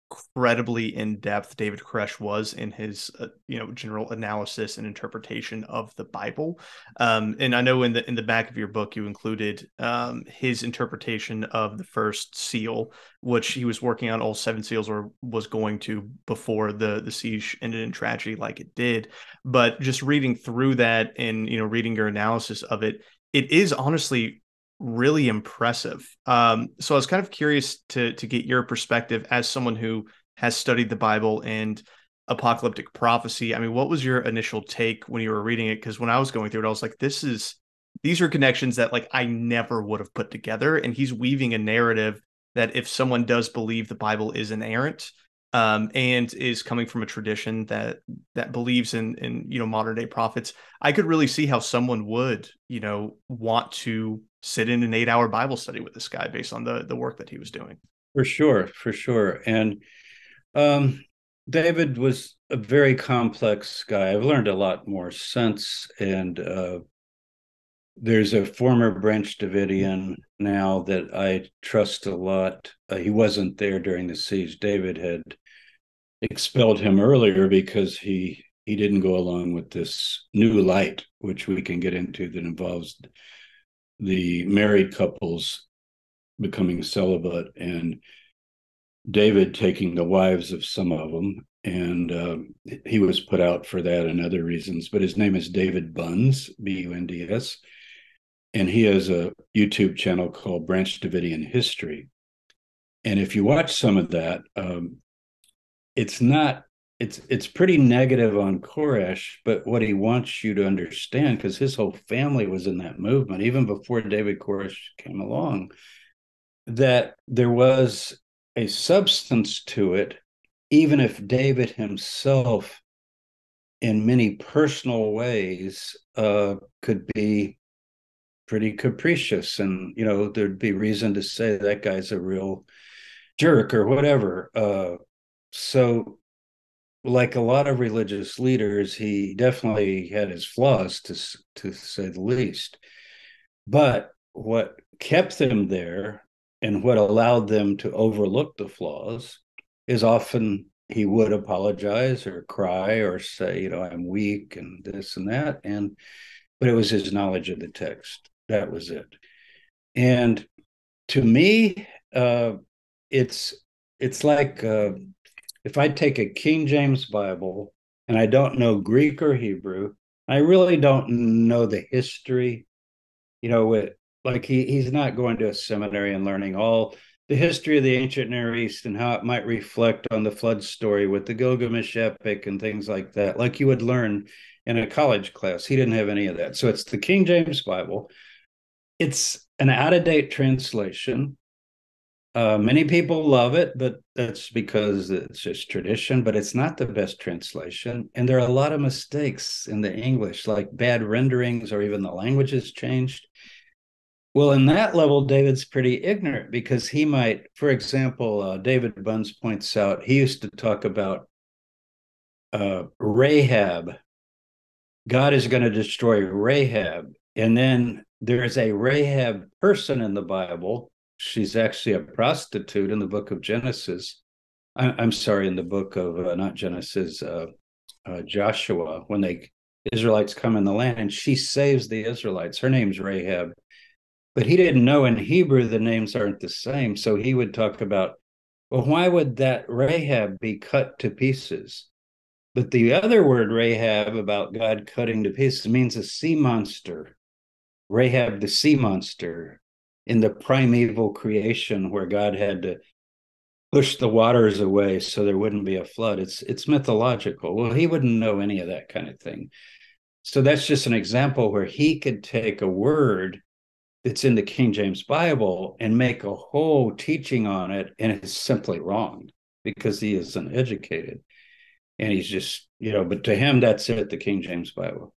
incredibly in depth David Koresh was in his uh, you know general analysis and interpretation of the Bible. Um, and I know in the in the back of your book you included um, his interpretation of the first seal, which he was working on all seven seals or was going to before the the siege ended in tragedy like it did. But just reading through that and you know reading your analysis of it it is honestly really impressive. Um, so I was kind of curious to to get your perspective as someone who has studied the Bible and apocalyptic prophecy. I mean, what was your initial take when you were reading it? Because when I was going through it, I was like, this is these are connections that like I never would have put together. And he's weaving a narrative that if someone does believe the Bible is inerrant, um, and is coming from a tradition that that believes in in you know modern day prophets, I could really see how someone would you know want to sit in an eight hour Bible study with this guy based on the the work that he was doing. For sure, for sure, and um, David was a very complex guy. I've learned a lot more since, and uh, there's a former Branch Davidian now that I trust a lot. Uh, he wasn't there during the siege. David had expelled him earlier because he he didn't go along with this new light, which we can get into that involves the married couples becoming celibate and David taking the wives of some of them. And uh, he was put out for that and other reasons. But his name is David Bunds, B U N D S and he has a YouTube channel called Branch Davidian History. And if you watch some of that, um, it's not it's it's pretty negative on Koresh, but what he wants you to understand, because his whole family was in that movement, even before David Koresh came along, that there was a substance to it, even if David himself, in many personal ways, uh, could be pretty capricious and you know there'd be reason to say that guy's a real jerk or whatever uh, so like a lot of religious leaders he definitely had his flaws to to say the least but what kept them there and what allowed them to overlook the flaws is often he would apologize or cry or say you know i'm weak and this and that and but it was his knowledge of the text that was it. And to me, uh, it's it's like uh, if I take a King James Bible and I don't know Greek or Hebrew, I really don't know the history. You know, with like he he's not going to a seminary and learning all the history of the ancient Near East and how it might reflect on the flood story with the Gilgamesh epic and things like that, like you would learn in a college class. He didn't have any of that. So it's the King James Bible. It's an out of date translation. Uh, many people love it, but that's because it's just tradition, but it's not the best translation. And there are a lot of mistakes in the English, like bad renderings or even the language has changed. Well, in that level, David's pretty ignorant because he might, for example, uh, David Bunds points out, he used to talk about uh, Rahab. God is going to destroy Rahab. And then there's a Rahab person in the Bible. She's actually a prostitute in the book of Genesis. I, am sorry, in the book of uh, not Genesis, uh, uh, Joshua, when they Israelites come in the land, and she saves the Israelites. Her name's Rahab but he didn't know in Hebrew the names aren't the same. So he would talk about, well, why would that Rahab be cut to pieces? But the other word Rahab about God cutting to pieces means a sea monster. Rahab, the sea monster, in the primeval creation where God had to push the waters away so there wouldn't be a flood. It's it's mythological. Well, he wouldn't know any of that kind of thing. So that's just an example where he could take a word that's in the King James Bible and make a whole teaching on it, and it's simply wrong because he isn't educated. And he's just, you know, but to him, that's it, the King James Bible.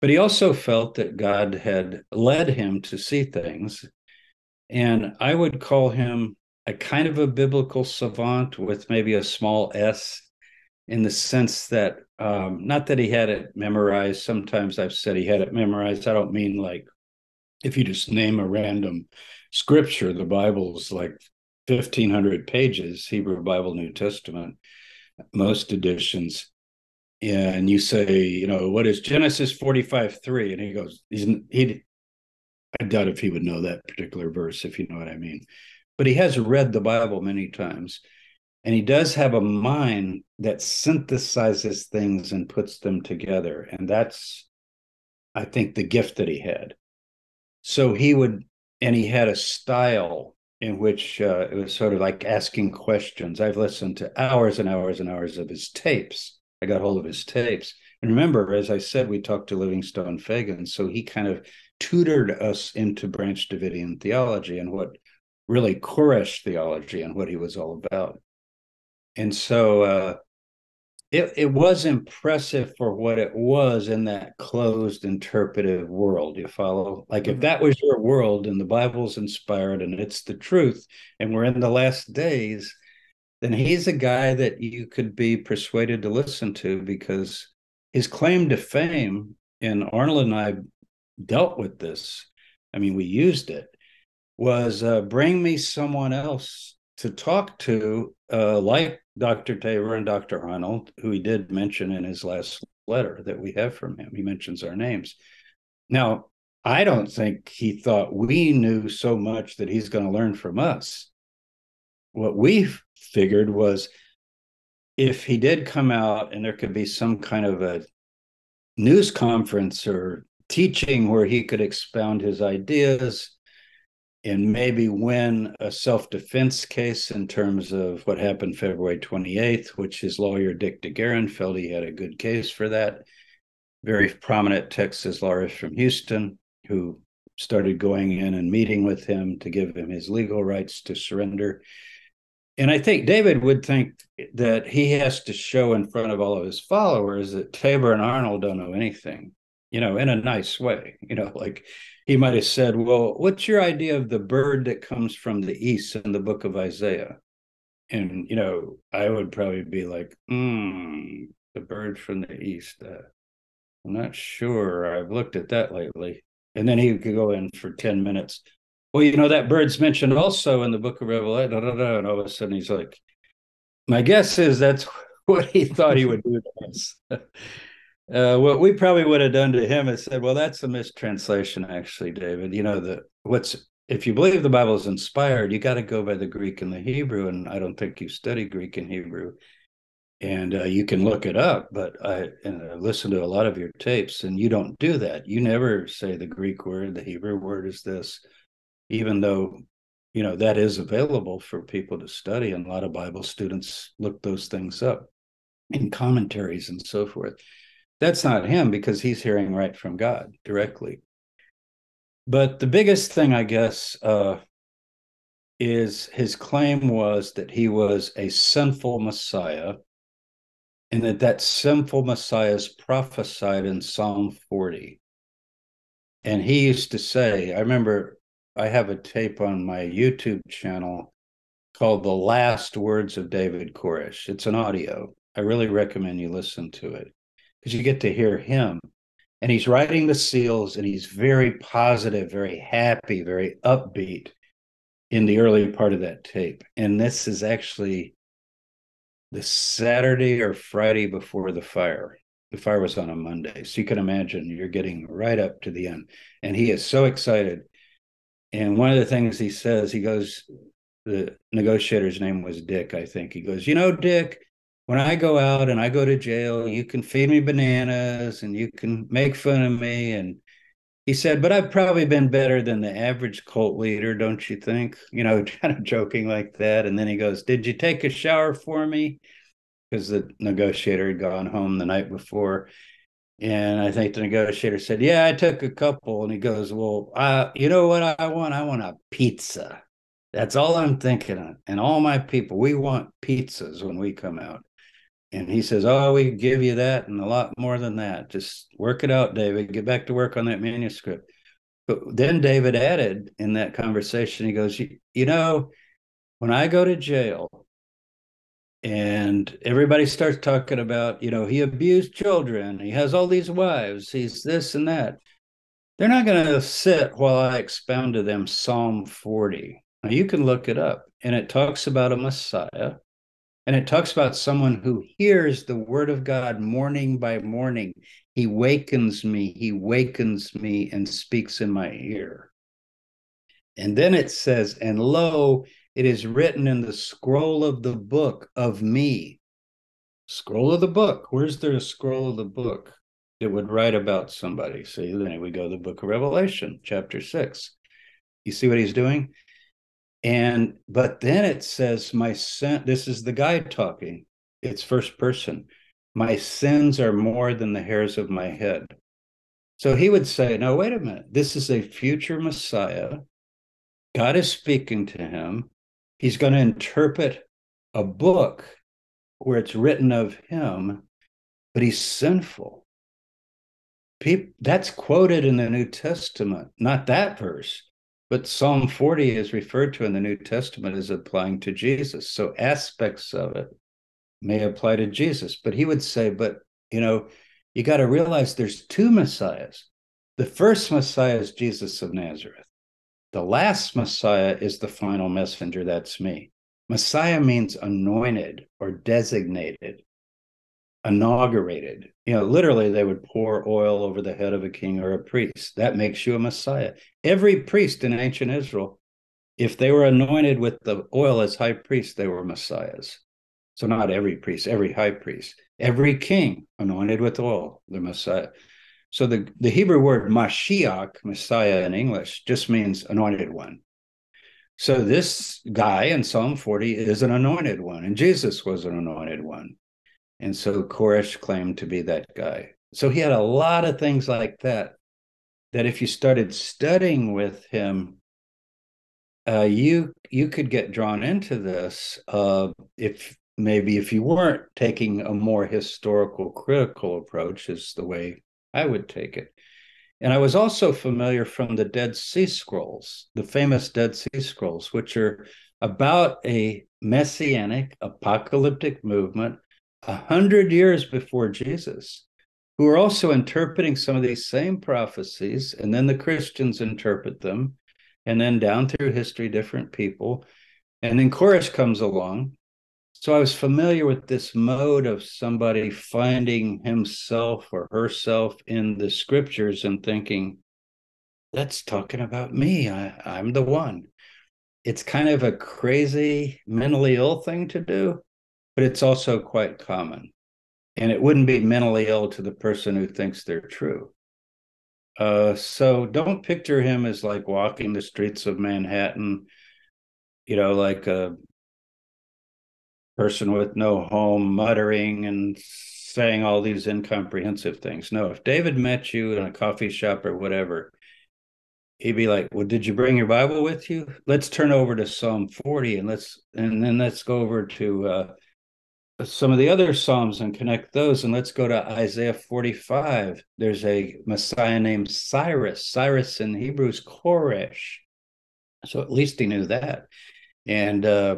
But he also felt that God had led him to see things. And I would call him a kind of a biblical savant with maybe a small s in the sense that um, not that he had it memorized. Sometimes I've said he had it memorized. I don't mean like if you just name a random scripture, the Bible's like 1500 pages, Hebrew Bible, New Testament, most editions. And you say, you know, what is Genesis 45 3? And he goes, he's, he, I doubt if he would know that particular verse, if you know what I mean. But he has read the Bible many times. And he does have a mind that synthesizes things and puts them together. And that's, I think, the gift that he had so he would and he had a style in which uh, it was sort of like asking questions i've listened to hours and hours and hours of his tapes i got hold of his tapes and remember as i said we talked to livingstone fagan so he kind of tutored us into branch davidian theology and what really koresh theology and what he was all about and so uh, it, it was impressive for what it was in that closed interpretive world you follow like if mm-hmm. that was your world and the bible's inspired and it's the truth and we're in the last days then he's a guy that you could be persuaded to listen to because his claim to fame and arnold and i dealt with this i mean we used it was uh, bring me someone else to talk to uh, like Dr. Tabor and Dr. Arnold, who he did mention in his last letter that we have from him. He mentions our names. Now, I don't think he thought we knew so much that he's going to learn from us. What we figured was if he did come out and there could be some kind of a news conference or teaching where he could expound his ideas and maybe win a self defense case in terms of what happened February 28th, which his lawyer, Dick DeGuerin, felt he had a good case for that. Very prominent Texas lawyers from Houston who started going in and meeting with him to give him his legal rights to surrender. And I think David would think that he has to show in front of all of his followers that Tabor and Arnold don't know anything, you know, in a nice way, you know, like he might have said, Well, what's your idea of the bird that comes from the east in the book of Isaiah? And, you know, I would probably be like, Hmm, the bird from the east. Uh, I'm not sure. I've looked at that lately. And then he could go in for 10 minutes. Well, you know, that bird's mentioned also in the book of Revelation. Da, da, da, and all of a sudden he's like, My guess is that's [LAUGHS] what he thought he would do to us. [LAUGHS] Uh, what we probably would have done to him is said, "Well, that's a mistranslation, actually, David. You know the what's if you believe the Bible is inspired, you got to go by the Greek and the Hebrew, and I don't think you study Greek and Hebrew, and uh, you can look it up. But I, and I listen to a lot of your tapes, and you don't do that. You never say the Greek word, the Hebrew word is this, even though you know, that is available for people to study. And a lot of Bible students look those things up in commentaries and so forth. That's not him because he's hearing right from God directly. But the biggest thing, I guess, uh, is his claim was that he was a sinful Messiah and that that sinful Messiah is prophesied in Psalm 40. And he used to say, I remember I have a tape on my YouTube channel called The Last Words of David Koresh. It's an audio. I really recommend you listen to it because you get to hear him. And he's writing the seals and he's very positive, very happy, very upbeat in the early part of that tape. And this is actually the Saturday or Friday before the fire. The fire was on a Monday. So you can imagine you're getting right up to the end. And he is so excited. And one of the things he says, he goes, the negotiator's name was Dick, I think. He goes, You know, Dick, when I go out and I go to jail, you can feed me bananas and you can make fun of me. And he said, But I've probably been better than the average cult leader, don't you think? You know, [LAUGHS] kind of joking like that. And then he goes, Did you take a shower for me? Because the negotiator had gone home the night before. And I think the negotiator said, Yeah, I took a couple. And he goes, Well, I, you know what I want? I want a pizza. That's all I'm thinking of. And all my people, we want pizzas when we come out. And he says, Oh, we give you that and a lot more than that. Just work it out, David. Get back to work on that manuscript. But then David added in that conversation, he goes, You, know, when I go to jail, and everybody starts talking about, you know, he abused children, he has all these wives, he's this and that. They're not going to sit while I expound to them Psalm 40. Now, you can look it up, and it talks about a Messiah, and it talks about someone who hears the word of God morning by morning. He wakens me, he wakens me, and speaks in my ear. And then it says, And lo, it is written in the scroll of the book of me. Scroll of the book. Where's there a scroll of the book that would write about somebody? See, then we go to the book of Revelation, chapter six. You see what he's doing? And but then it says, My sin, this is the guy talking. It's first person. My sins are more than the hairs of my head. So he would say, No, wait a minute. This is a future Messiah. God is speaking to him. He's going to interpret a book where it's written of him, but he's sinful. People, that's quoted in the New Testament, not that verse. But Psalm 40 is referred to in the New Testament as applying to Jesus. So aspects of it may apply to Jesus. But he would say, but you know, you got to realize there's two messiahs. The first messiah is Jesus of Nazareth. The last messiah is the final messenger. That's me. Messiah means anointed or designated inaugurated. You know, literally, they would pour oil over the head of a king or a priest. That makes you a Messiah. Every priest in ancient Israel, if they were anointed with the oil as high priest, they were Messiahs. So, not every priest, every high priest, every king anointed with oil, the Messiah. So, the, the Hebrew word Mashiach, Messiah in English, just means anointed one. So, this guy in Psalm 40 is an anointed one, and Jesus was an anointed one. And so Koresh claimed to be that guy. So he had a lot of things like that. That if you started studying with him, uh, you you could get drawn into this. Uh, if maybe if you weren't taking a more historical, critical approach, is the way I would take it. And I was also familiar from the Dead Sea Scrolls, the famous Dead Sea Scrolls, which are about a messianic apocalyptic movement a hundred years before Jesus, who are also interpreting some of these same prophecies, and then the Christians interpret them, and then down through history, different people, and then Koresh comes along. So I was familiar with this mode of somebody finding himself or herself in the scriptures and thinking, that's talking about me. I, I'm the one. It's kind of a crazy, mentally ill thing to do but it's also quite common. And it wouldn't be mentally ill to the person who thinks they're true. Uh, so don't picture him as like walking the streets of Manhattan you know, like a person with no home muttering and saying all these incomprehensive things. No, if David met you in a coffee shop or whatever, he'd be like, "Well, did you bring your Bible with you? Let's turn over to Psalm 40 and let's and then let's go over to uh, some of the other psalms and connect those and let's go to Isaiah 45. There's a Messiah named Cyrus. Cyrus in Hebrews Koresh. So at least he knew that. And uh,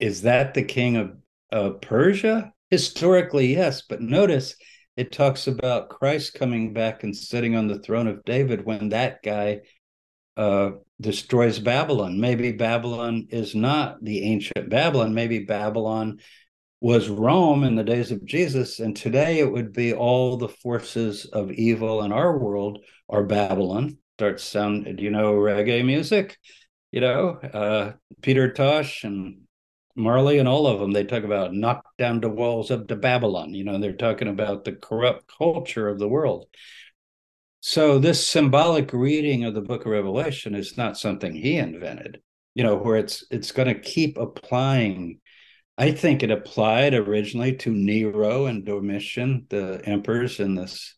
is that the king of, of Persia? Historically, yes, but notice it talks about Christ coming back and sitting on the throne of David when that guy uh, destroys Babylon. Maybe Babylon is not the ancient Babylon. Maybe Babylon was Rome in the days of Jesus, and today it would be all the forces of evil in our world are Babylon. Starts sound. Do you know reggae music? You know, uh, Peter Tosh and Marley and all of them, they talk about knock down the walls of the Babylon. You know, they're talking about the corrupt culture of the world. So this symbolic reading of the book of Revelation is not something he invented, you know, where it's it's going to keep applying. I think it applied originally to Nero and Domitian, the emperors in this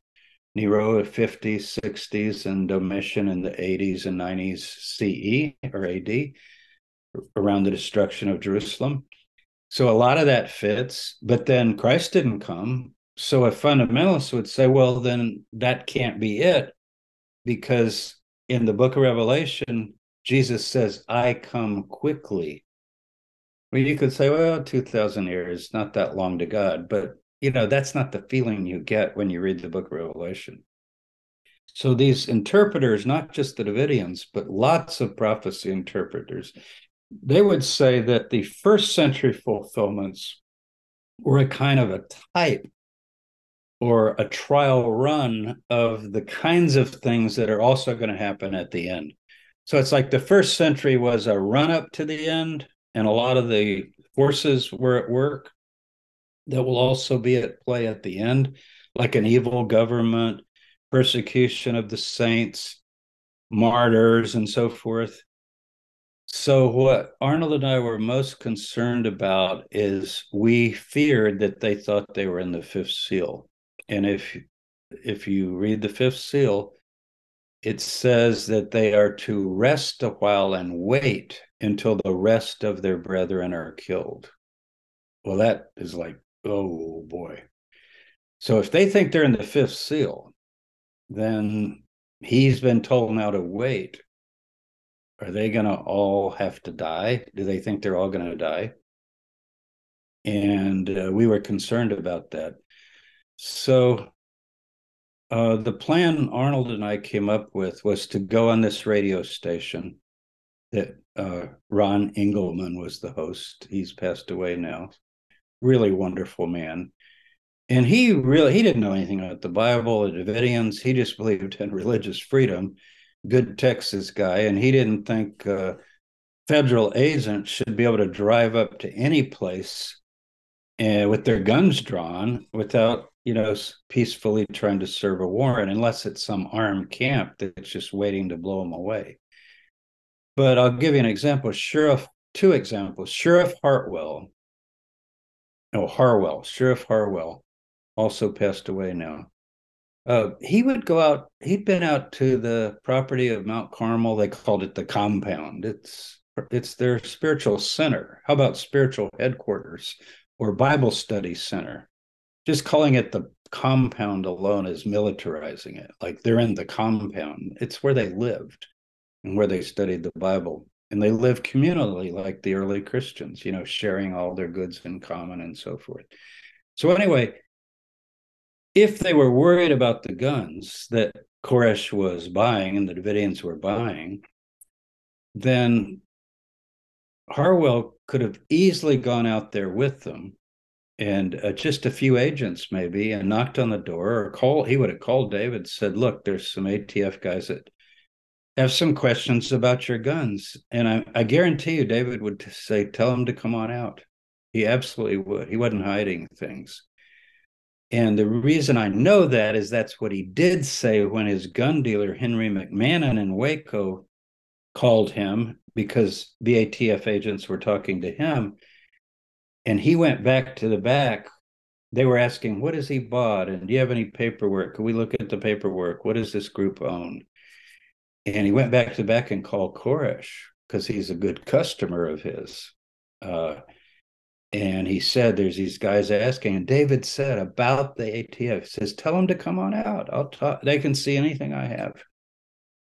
Nero of 50s, 60s, and Domitian in the 80s and 90s CE or AD around the destruction of Jerusalem. So a lot of that fits, but then Christ didn't come. So a fundamentalist would say, well, then that can't be it, because in the book of Revelation, Jesus says, I come quickly. Well, you could say, well, 2,000 years, not that long to God. But, you know, that's not the feeling you get when you read the book of Revelation. So these interpreters, not just the Davidians, but lots of prophecy interpreters, they would say that the first century fulfillments were a kind of a type or a trial run of the kinds of things that are also going to happen at the end. So it's like the first century was a run up to the end, and a lot of the forces were at work that will also be at play at the end, like an evil government, persecution of the saints, martyrs, and so forth. So, what Arnold and I were most concerned about is we feared that they thought they were in the fifth seal. And if if you read the fifth seal, it says that they are to rest a while and wait until the rest of their brethren are killed. Well, that is like, oh boy. So if they think they're in the fifth seal, then he's been told now to wait are they going to all have to die? Do they think they're all going to die? And uh, we were concerned about that. So uh, the plan Arnold and I came up with was to go on this radio station that uh, Ron Engelman was the host. He's passed away now. Really wonderful man. And he really he didn't know anything about the Bible, the Davidians. He just believed in religious freedom good Texas guy, and he didn't think uh, federal agents should be able to drive up to any place uh, with their guns drawn without, you know, peacefully trying to serve a warrant, unless it's some armed camp that's just waiting to blow them away. But I'll give you an example. Sheriff, two examples. Sheriff Hartwell, oh Harwell, Sheriff Harwell, also passed away now uh, he would go out. He'd been out to the property of Mount Carmel. They called it the compound. It's it's their spiritual center. How about spiritual headquarters or Bible study center? Just calling it the compound alone is militarizing it. Like they're in the compound. It's where they lived and where they studied the Bible. And they lived communally like the early Christians, you know, sharing all their goods in common and so forth. So anyway, if they were worried about the guns that Koresh was buying and the Davidians were buying, then Harwell could have easily gone out there with them and uh, just a few agents maybe and knocked on the door or call he would have called David said look there's some ATF guys that have some questions about your guns. And I, I guarantee you David would say tell them to come on out. He absolutely would. He wasn't hiding things. And the reason I know that is that's what he did say when his gun dealer, Henry McMahon in Waco, called him because BATF agents were talking to him. And he went back to the back. They were asking, What has he bought? And do you have any paperwork? Can we look at the paperwork? What does this group own? And he went back to the back and called Koresh because he's a good customer of his. Uh, and he said, There's these guys asking. And David said about the ATF, says, Tell them to come on out. I'll talk. They can see anything I have.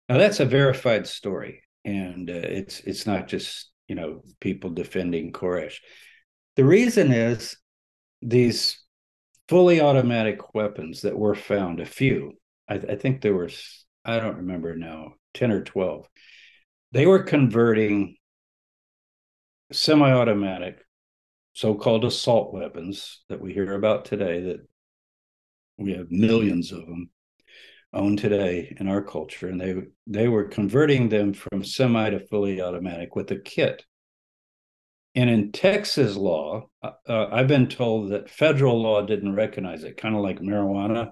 Now, that's a verified story. And uh, it's it's not just, you know, people defending Koresh. The reason is these fully automatic weapons that were found, a few, I, I think there were, I don't remember now, 10 or 12, they were converting semi automatic so-called assault weapons that we hear about today that we have millions of them owned today in our culture and they they were converting them from semi to fully automatic with a kit. And in texas law uh, uh i've been told that federal law didn't recognize it kind of like marijuana.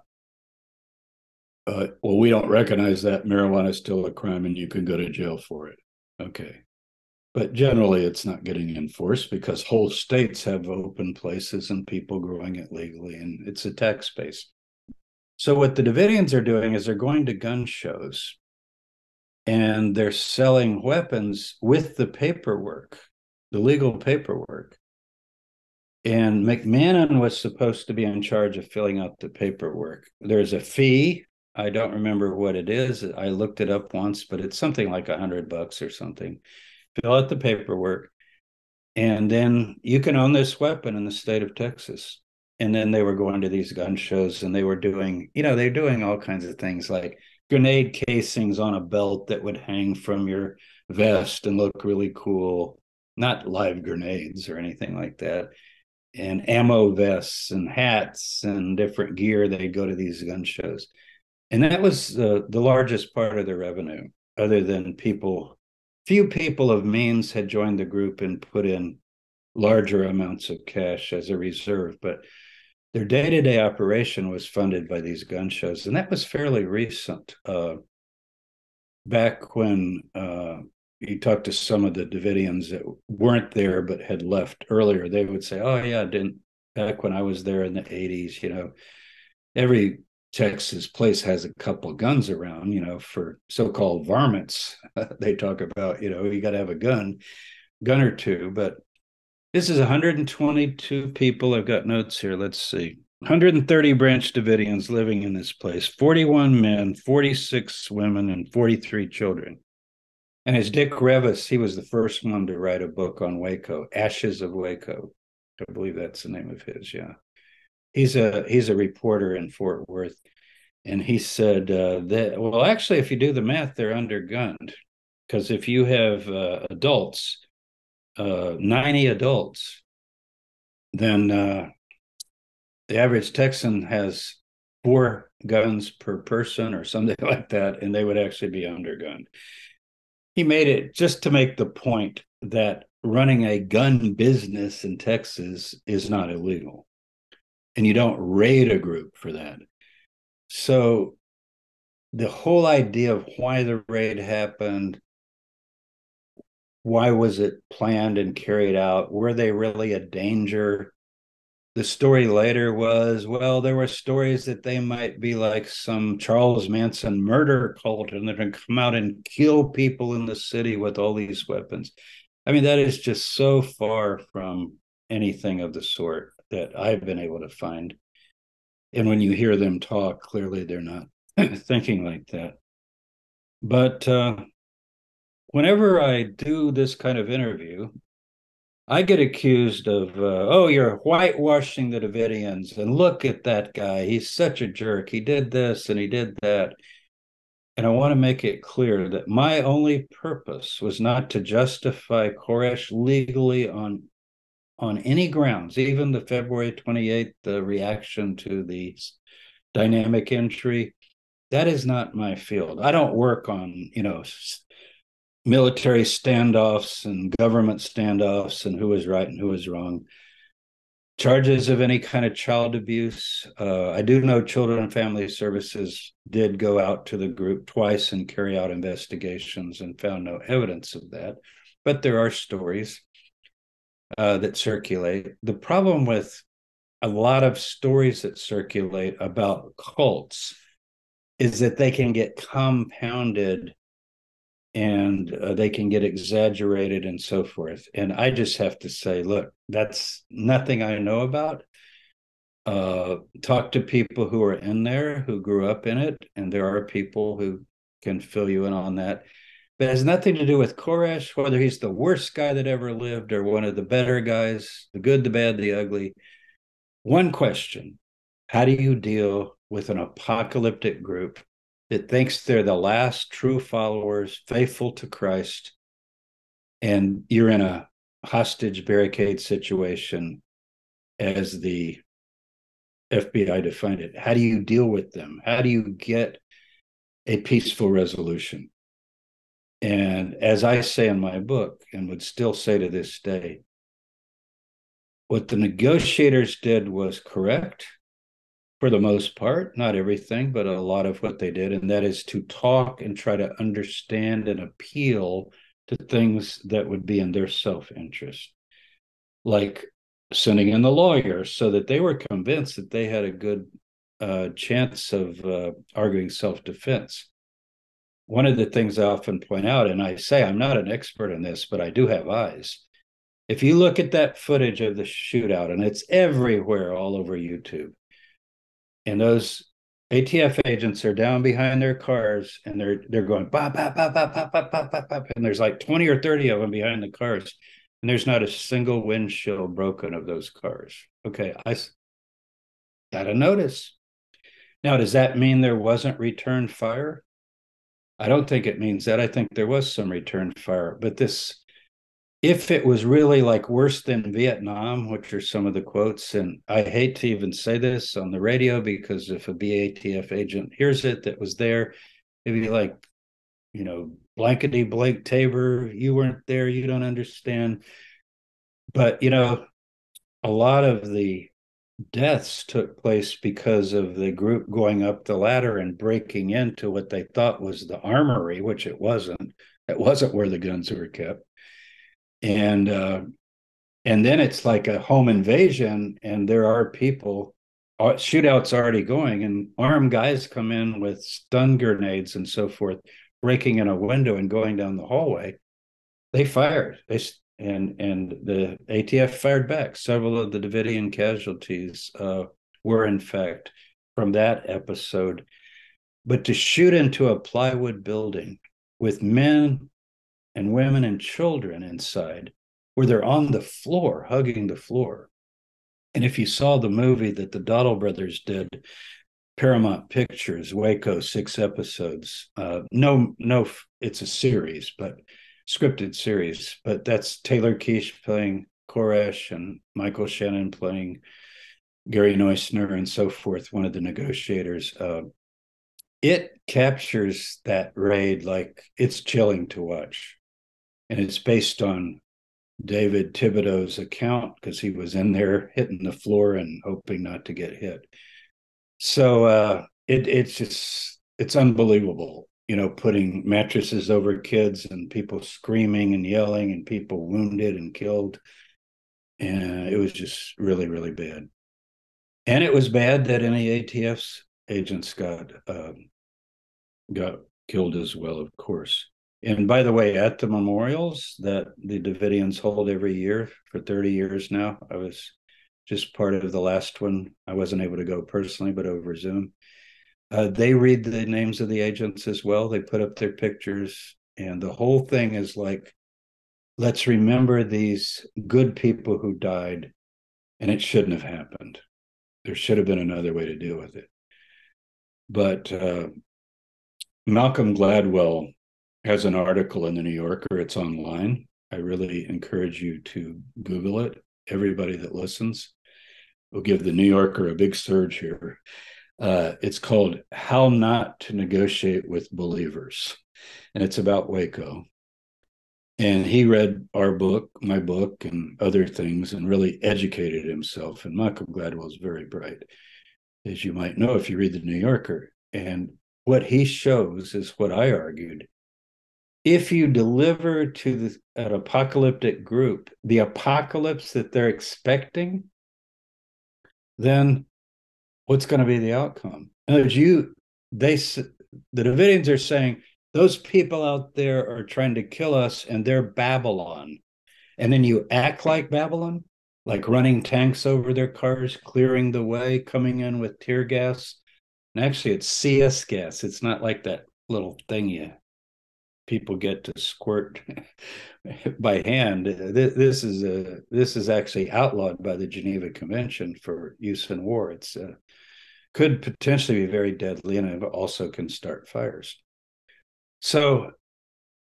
Uh, well we don't recognize that. Marijuana is still a crime and you can go to jail for it. Okay. But generally it's not getting enforced because whole states have open places and people growing it legally and it's a tax base so what the davidians are doing is they're going to gun shows and they're selling weapons with the paperwork the legal paperwork and mcmahon was supposed to be in charge of filling out the paperwork. There's a fee. I don't remember what it is. I looked it up once but it's something like a hundred bucks or something. Fill out the paperwork, and then you can own this weapon in the state of Texas. And then they were going to these gun shows and they were doing, you know, they're doing all kinds of things like grenade casings on a belt that would hang from your vest and look really cool. Not live grenades or anything like that. And ammo vests and hats and different gear. They go to these gun shows. And that was uh, the largest part of the revenue, other than people few people of means had joined the group and put in larger amounts of cash as a reserve, but their day-to-day operation was funded by these gun shows, and that was fairly recent. Uh, back when uh, you talked to some of the Davidians that weren't there but had left earlier, they would say, "Oh yeah, I didn't back when I was there in the '80s, you know, every Texas place has a couple guns around, you know, for so-called varmints. [LAUGHS] they talk about, you know, you got to have a gun, gun or two. But this is 122 people. I've got notes here. Let's see. 130 Branch Davidians living in this place, 41 men, 46 women, and 43 children. And as Dick Reavis, he was the first one to write a book on Waco, Ashes of Waco. I believe that's the name of his, yeah he's a he's a reporter in Fort Worth, and he said uh, that well, actually, if you do the math, they're undergunned because if you have uh, adults, uh, ninety adults, then uh, the average Texan has four guns per person or something [LAUGHS] like that, and they would actually be undergunned. He made it just to make the point that running a gun business in Texas is not illegal and you don't raid a group for that. So the whole idea of why the raid happened, why was it planned and carried out? Were they really a danger? The story later was well, there were stories that they might be like some Charles Manson murder cult and they're going to come out and kill people in the city with all these weapons. I mean, that is just so far from anything of the sort that I've been able to find. And when you hear them talk, clearly they're not [CLEARS THROAT] thinking like that. But uh, whenever I do this kind of interview, I get accused of, uh, oh, you're whitewashing the Davidians, and look at that guy. He's such a jerk. He did this and he did that. And I want to make it clear that my only purpose was not to justify Koresh legally on on any grounds, even the February 28th the reaction to the dynamic entry, that is not my field. I don't work on, you know, military standoffs and government standoffs and who is right and who is wrong. Charges of any kind of child abuse. Uh, I do know Children and Family Services did go out to the group twice and carry out investigations and found no evidence of that. but there are stories uh, that circulate. The problem with a lot of stories that circulate about cults is that they can get compounded and uh, they can get exaggerated and so forth. And I just have to say, look, that's nothing I know about. Uh, talk to people who are in there, who grew up in it, and there are people who can fill you in on that. But it has nothing to do with Koresh, whether he's the worst guy that ever lived or one of the better guys, the good, the bad, the ugly. One question How do you deal with an apocalyptic group that thinks they're the last true followers, faithful to Christ, and you're in a hostage barricade situation as the FBI defined it. How do you deal with them? How do you get a peaceful resolution? And as I say in my book, and would still say to this day, what the negotiators did was correct for the most part, not everything, but a lot of what they did, and that is to talk and try to understand and appeal to things that would be in their self interest, like sending in the lawyers so that they were convinced that they had a good uh, chance of uh, arguing self defense. One of the things I often point out, and I say I'm not an expert in this, but I do have eyes. If you look at that footage of the shootout, and it's everywhere all over YouTube, and those ATF agents are down behind their cars and they're they're going bop bop bop bop bop bop bop bop bop and there's like 20 or 30 of them behind the cars and there's not a single windshield broken of those cars. Okay, I got a notice. Now, does that mean there wasn't return fire? I don't think it means that. I think there was some return fire, but this if it was really like worse than Vietnam, which are some of the quotes, and I hate to even say this on the radio because if a BATF agent hears it that was there, it'd be like, you know, blankety blank Tabor, you weren't there, you don't understand. But, you know, a lot of the deaths took place because of the group going up the ladder and breaking into what they thought was the armory, which it wasn't. It wasn't where the guns were kept and uh, and then it's like a home invasion, and there are people. Uh, shootouts already going, and armed guys come in with stun grenades and so forth, breaking in a window and going down the hallway. They fired. They and and the ATF fired back. Several of the Davidian casualties uh, were, in fact, from that episode. But to shoot into a plywood building with men and women and children inside where they're on the floor, hugging the floor. And if you saw the movie that the Dowdle brothers did, Paramount Pictures, Waco, six episodes. Uh, no, no, it's a series, but scripted series. But that's Taylor Kitsch playing Koresh and Michael Shannon playing Gary Noesner and so forth, one of the negotiators. Uh, it captures that raid like it's chilling to watch and it's based on David Thibodeau's account because he was in there hitting the floor and hoping not to get hit. So uh, it, it's just it's unbelievable, you know, putting mattresses over kids and people screaming and yelling and people wounded and killed, and it was just really really bad. And it was bad that any ATF's agents got uh, got killed as well, of course. And by the way, at the memorials that the Davidians hold every year for 30 years now, I was just part of the last one. I wasn't able to go personally, but over Zoom. Uh, they read the names of the agents as well. They put up their pictures, and the whole thing is like, let's remember these good people who died, and it shouldn't have happened. There should have been another way to deal with it. But uh, Malcolm Gladwell has an article in the New Yorker. It's online. I really encourage you to Google it. Everybody that listens will give the New Yorker a big surge here. Uh, it's called How Not to Negotiate with Believers, and it's about Waco. And he read our book, my book, and other things, and really educated himself. And Michael Gladwell is very bright, as you might know if you read the New Yorker. And what he shows is what I argued if you deliver to the, an apocalyptic group the apocalypse that they're expecting, then what's going to be the outcome? In other words, you they the Davidians are saying those people out there are trying to kill us and they're Babylon. And then you act like Babylon, like running tanks over their cars, clearing the way, coming in with tear gas. And actually, it's CS gas. It's not like that little thing you people get to squirt [LAUGHS] by hand. This is a this is actually outlawed by the Geneva Convention for use in war. It's uh, could potentially be very deadly, and it also can start fires. So,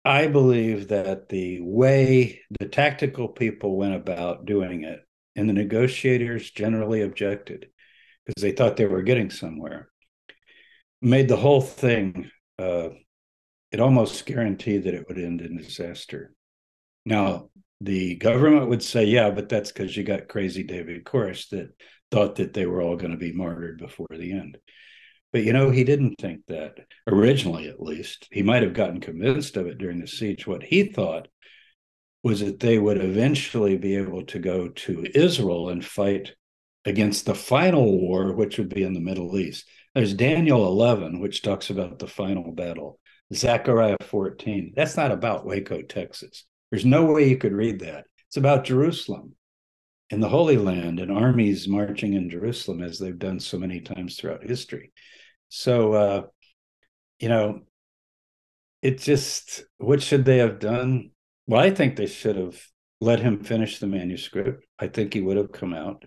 I believe that the way the tactical people went about doing it, and the negotiators generally objected because they thought they were getting somewhere, made the whole thing uh, it almost guaranteed that it would end in disaster. Now, mm-hmm. the government would say, yeah, but that's because you got crazy David Koresh that thought that they were all going to be martyred before the end. But you know, he didn't think that originally, at least. He might have gotten convinced of it during the siege. What he thought was that they would eventually be able to go to Israel and fight against the final war, which would be in the Middle East. There's Daniel 11, which talks about the final battle. Zechariah 14. That's not about Waco, Texas. There's no way you could read that. It's about Jerusalem and the Holy Land and armies marching in Jerusalem as they've done so many times throughout history. So, uh, you know, it just, what should they have done? Well, I think they should have let him finish the manuscript. I think he would have come out.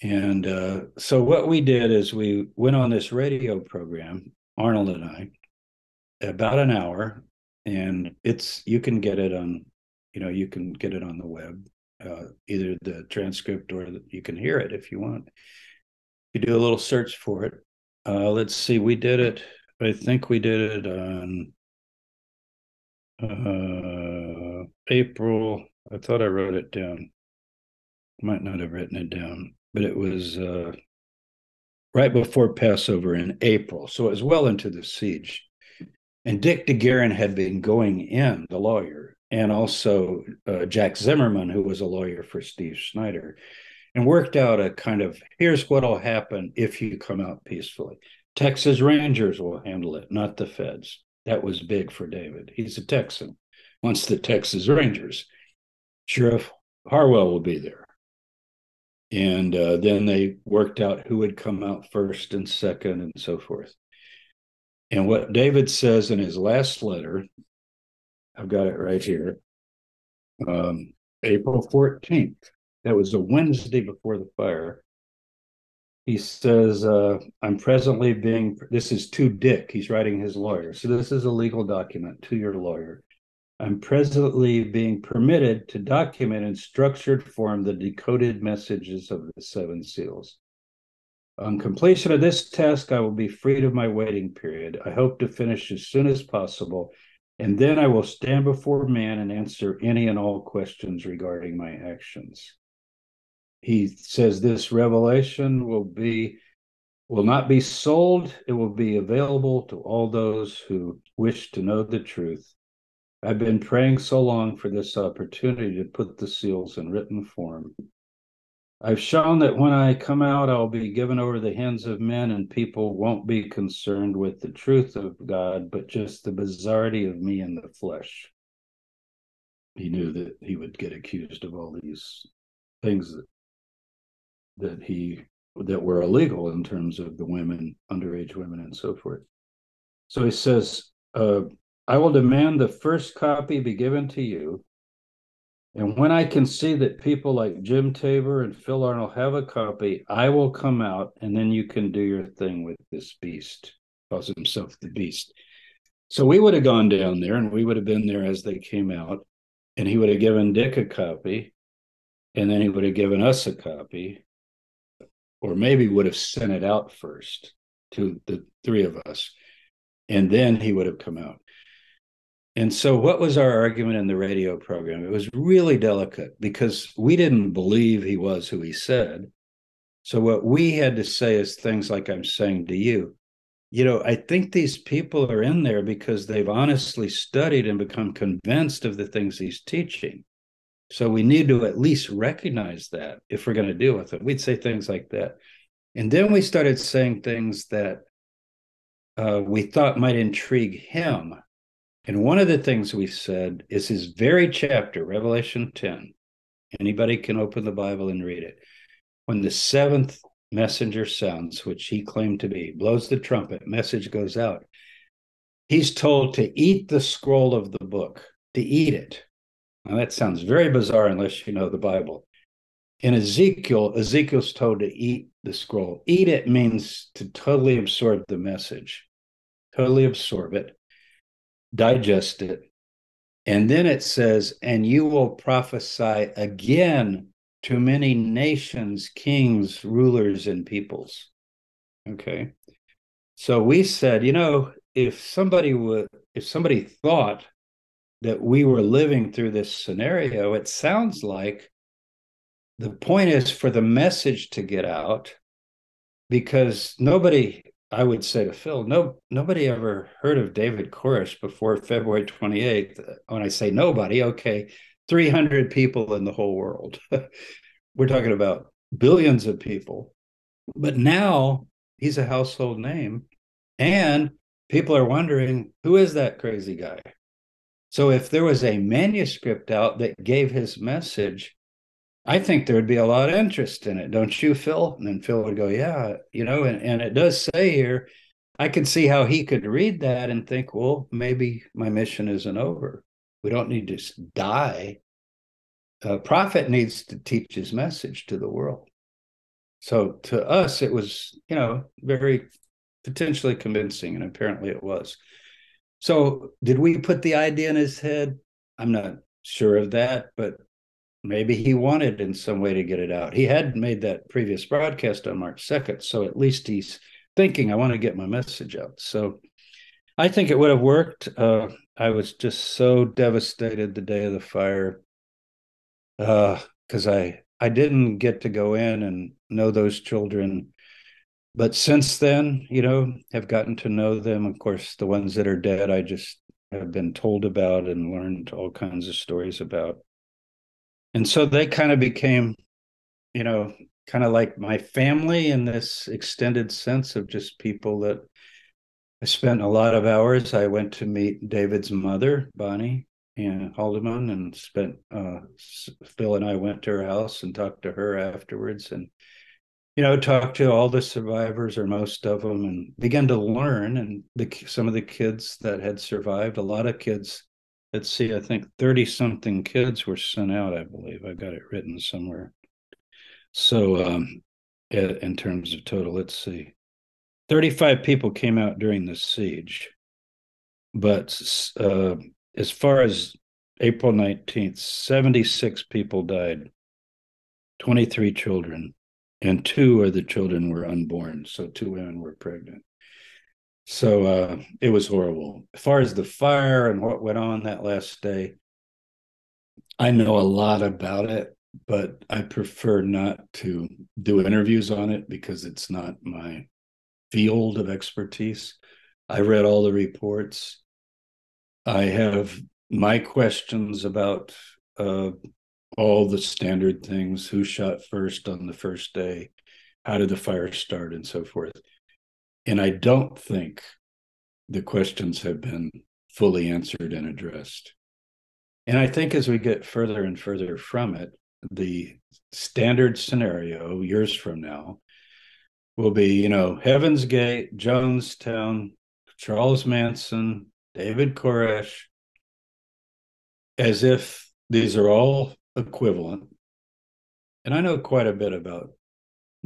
And uh, so, what we did is we went on this radio program, Arnold and I, about an hour and it's you can get it on you know you can get it on the web uh, either the transcript or the, you can hear it if you want. You do a little search for it. Uh, let's see we did it i think we did it on uh, april i thought i wrote it down. Might not have written it down but it was uh, right before passover in april so it was well into the siege and Dick DeGuerin had been going in, the lawyer, and also uh, Jack Zimmerman, who was a lawyer for Steve Schneider, and worked out a kind of here's what'll happen if you come out peacefully. Texas Rangers will handle it, not the feds. That was big for David. He's a Texan, wants the Texas Rangers. Sheriff Harwell will be there. And uh, then they worked out who would come out first and second and so forth. And what David says in his last letter, I've got it right here, um, April 14th. That was a Wednesday before the fire. He says, uh, I'm presently being, this is to Dick, he's writing his lawyer. So this is a legal document to your lawyer. I'm presently being permitted to document in structured form the decoded messages of the seven seals. On completion of this task, I will be freed of my waiting period. I hope to finish as soon as possible, and then I will stand before man and answer any and all questions regarding my actions. He says this revelation will be will not be sold, it will be available to all those who wish to know the truth. I've been praying so long for this opportunity to put the seals in written form. I've shown that when I come out, I'll be given over the hands of men, and people won't be concerned with the truth of God, but just the bizarrety of me in the flesh. He knew that he would get accused of all these things that that he that were illegal in terms of the women, underage women, and so forth. So he says, uh, "I will demand the first copy be given to you." And when I can see that people like Jim Tabor and Phil Arnold have a copy, I will come out and then you can do your thing with this beast. Calls himself the beast. So we would have gone down there and we would have been there as they came out, and he would have given Dick a copy, and then he would have given us a copy, or maybe would have sent it out first to the three of us, and then he would have come out. And so, what was our argument in the radio program? It was really delicate because we didn't believe he was who he said. So, what we had to say is things like I'm saying to you you know, I think these people are in there because they've honestly studied and become convinced of the things he's teaching. So we need to at least recognize that if we're going to deal with it. We'd say things like that. And then we started saying things that uh, we thought might intrigue him. And one of the things we said is his very chapter, Revelation 10. Anybody can open the Bible and read it. When the seventh messenger sounds, which he claimed to be, blows the trumpet, message goes out. He's told to eat the scroll of the book, to eat it. Now that sounds very bizarre unless you know the Bible. In Ezekiel, Ezekiel's told to eat the scroll. Eat it means to totally absorb the message, totally absorb it, digest it. And then it says, and you will prophesy again to many nations, kings, rulers, and peoples. Okay. So we said, you know, if somebody would, if somebody thought that we were living through this scenario, it sounds like the point is for the message to get out because nobody, I would say to Phil, no, nobody ever heard of David Koresh before February 28th. When I say nobody, okay, 300 people in the whole world. [LAUGHS] We're talking about billions of people. But now he's a household name. And people are wondering who is that crazy guy? So if there was a manuscript out that gave his message, I think there would be a lot of interest in it, don't you, Phil? And then Phil would go, Yeah, you know, and, and it does say here, I could see how he could read that and think, well, maybe my mission isn't over. We don't need to die. A prophet needs to teach his message to the world. So to us, it was, you know, very potentially convincing, and apparently it was. So did we put the idea in his head? I'm not sure of that, but maybe he wanted in some way to get it out. He had made that previous broadcast on March 2nd, so at least he's thinking, I want to get my message out. So I think it would have worked. Uh, I was just so devastated the day of the fire because uh, I I didn't get to go in and know those children. But since then, you know, have gotten to know them. Of course, the ones that are dead, I just have been told about and learned all kinds of stories about. And so they kind of became, you know, kind of like my family in this extended sense of just people that I spent a lot of hours. I went to meet David's mother, Bonnie, and Haldeman and spent uh, Phil and I went to her house and talked to her afterwards and you know talked to all the survivors or most of them and began to learn and the, some of the kids that had survived a lot of kids let's see I think 30 something kids were sent out I believe I got it written somewhere so um in terms of total let's see 35 people came out during the siege but uh, as far as April 19th, 76 people died, 23 children, and two of the children were unborn. So two women were pregnant. So uh, it was horrible. As far as the fire and what went on that last day, I know a lot about it, but I prefer not to do interviews on it because it's not my field of expertise. I read all the reports. I have my questions about uh, all the standard things who shot first on the first day, how did the fire start, and so forth. And I don't think the questions have been fully answered and addressed. And I think as we get further and further from it, the standard scenario years from now will be, you know, Heaven's Gate, Jonestown, Charles Manson, David Koresh, as if these are all equivalent. And I know quite a bit about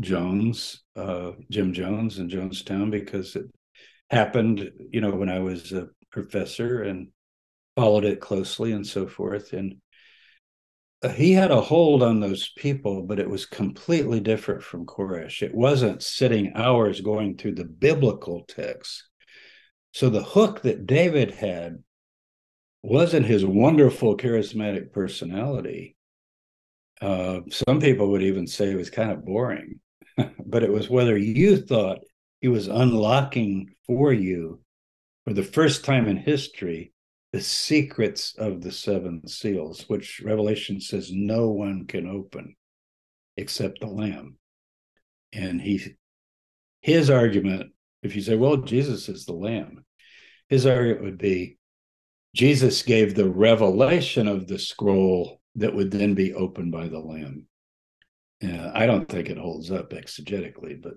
Jones, uh, Jim Jones and Jonestown because it happened, you know, when I was a professor and followed it closely and so forth. And uh, he had a hold on those people, but it was completely different from Koresh. It wasn't sitting hours going through the biblical texts. So the hook that David had wasn't his wonderful charismatic personality. Uh, some people would even say it was kind of boring, [LAUGHS] but it was whether you thought He was unlocking for you, for the first time in history, the secrets of the seven seals, which Revelation says no one can open except the Lamb. And he, his argument, if you say, well, Jesus is the Lamb, his argument would be Jesus gave the revelation of the scroll that would then be opened by the Lamb. Uh, I don't think it holds up exegetically, but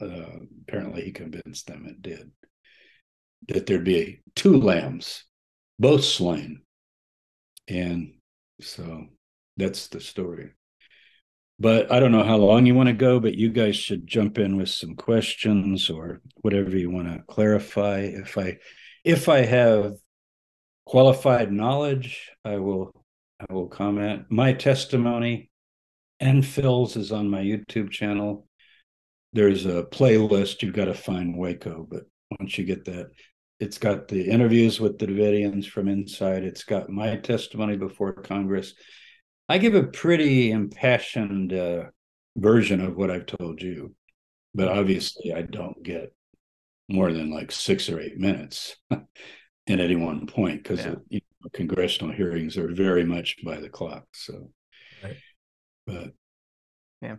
uh, apparently he convinced them it did. That there'd be two lambs, both slain. And so that's the story. But I don't know how long you want to go, but you guys should jump in with some questions or whatever you want to clarify. If I if I have qualified knowledge, I will I will comment. My testimony and Phil's is on my YouTube channel. There's a playlist. You've got to find Waco, but once you get that, it's got the interviews with the Davidians from inside. It's got my testimony before Congress. I give a pretty impassioned uh, version of what I've told you, but obviously I don't get more than like six or eight minutes [LAUGHS] at any one point because yeah. you congressional hearings are very much by the clock. So, right. but yeah.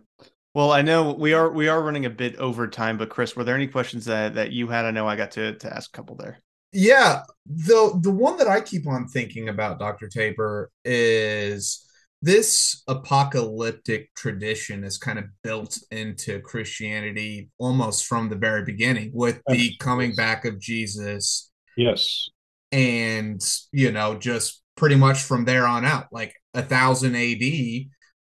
Well, I know we are we are running a bit over time, but Chris, were there any questions that that you had? I know I got to to ask a couple there. Yeah, the the one that I keep on thinking about, Dr. Tabor, is this apocalyptic tradition is kind of built into Christianity almost from the very beginning with the coming back of Jesus. Yes. And, you know, just pretty much from there on out, like a thousand AD,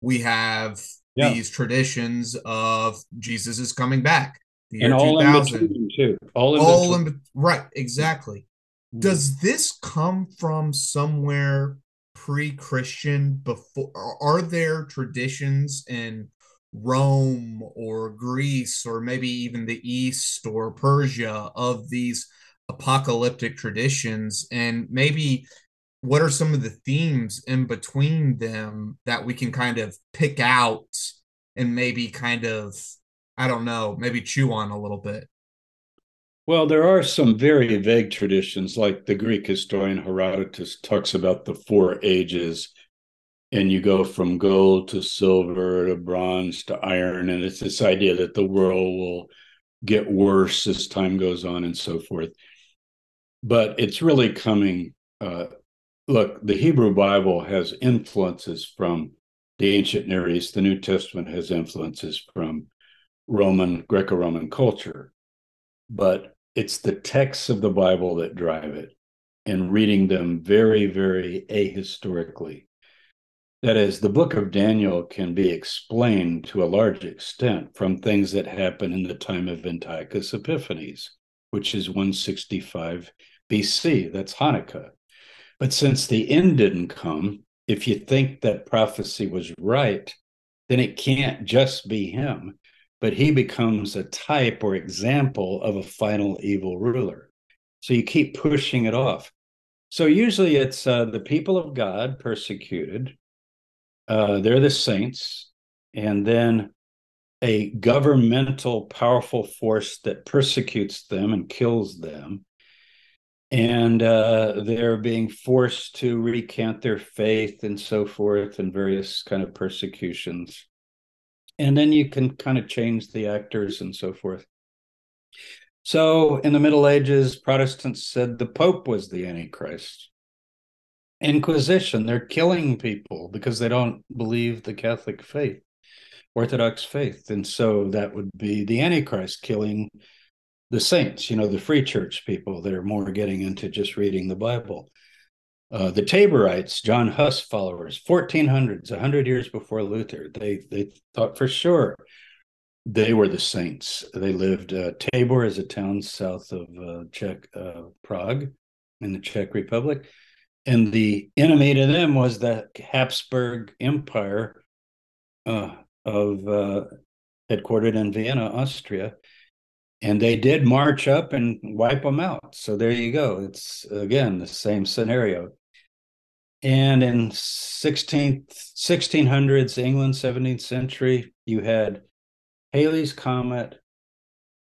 we have yeah. these traditions of Jesus is coming back. The and all 2000. in between too. All in all between. in right, exactly. Mm-hmm. Does this come from somewhere pre-Christian before are there traditions in Rome or Greece or maybe even the East or Persia of these apocalyptic traditions and maybe what are some of the themes in between them that we can kind of pick out and maybe kind of I don't know, maybe chew on a little bit. Well, there are some very vague traditions, like the Greek historian Herodotus talks about the four ages, and you go from gold to silver to bronze to iron. And it's this idea that the world will get worse as time goes on and so forth. But it's really coming. Uh, look, the Hebrew Bible has influences from the ancient Near East, the New Testament has influences from Roman, Greco Roman culture. But it's the texts of the Bible that drive it and reading them very, very ahistorically. That is, the book of Daniel can be explained to a large extent from things that happen in the time of Antiochus Epiphanes, which is 165 BC. That's Hanukkah. But since the end didn't come, if you think that prophecy was right, then it can't just be him but he becomes a type or example of a final evil ruler. So you keep pushing it off. So usually it's uh, the people of God persecuted, uh, they're the saints, and then a governmental powerful force that persecutes them and kills them. And uh, they're being forced to recant their faith and so forth, and various kind of persecutions and then you can kind of change the actors and so forth. So in the Middle Ages, Protestants said the Pope was the Antichrist. Inquisition, they're killing people because they don't believe the Catholic faith, Orthodox faith. And so that would be the Antichrist killing the saints, you know, the free church people that are more getting into just reading the Bible. Uh, the Taborites, John Huss followers, 1400s, 100 years before Luther, they they thought for sure they were the saints. They lived. Uh, Tabor is a town south of uh, Czech uh, Prague, in the Czech Republic, and the enemy to them was the Habsburg Empire uh, of uh, headquartered in Vienna, Austria, and they did march up and wipe them out. So there you go. It's again the same scenario. And in 16th, 1600s England, 17th century, you had Halley's Comet,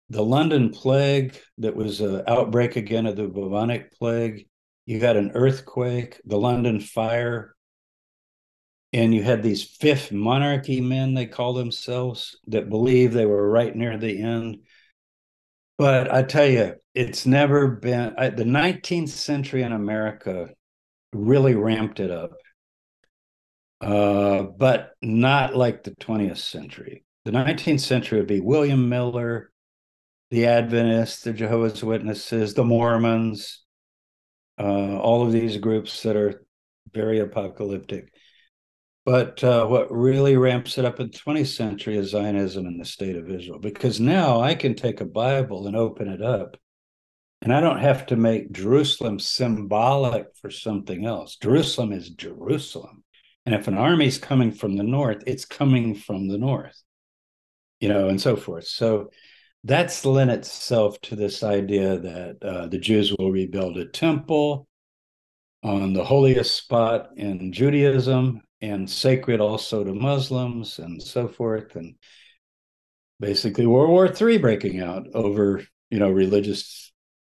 the London plague that was an outbreak again of the bubonic plague. You got an earthquake, the London fire, and you had these fifth monarchy men, they call themselves, that believe they were right near the end. But I tell you, it's never been I, the 19th century in America really ramped it up, uh, but not like the 20th century. The 19th century would be William Miller, the Adventists, the Jehovah's Witnesses, the Mormons, uh, all of these groups that are very apocalyptic. But uh, what really ramps it up in the 20th century is Zionism and the state of Israel, because now I can take a Bible and open it up, and I don't have to make Jerusalem symbolic for something else. Jerusalem is Jerusalem. And if an army is coming from the north, it's coming from the north, you know, and so forth. So that's lent itself to this idea that uh, the Jews will rebuild a temple on the holiest spot in Judaism and sacred also to Muslims and so forth. And basically, World War III breaking out over you know religious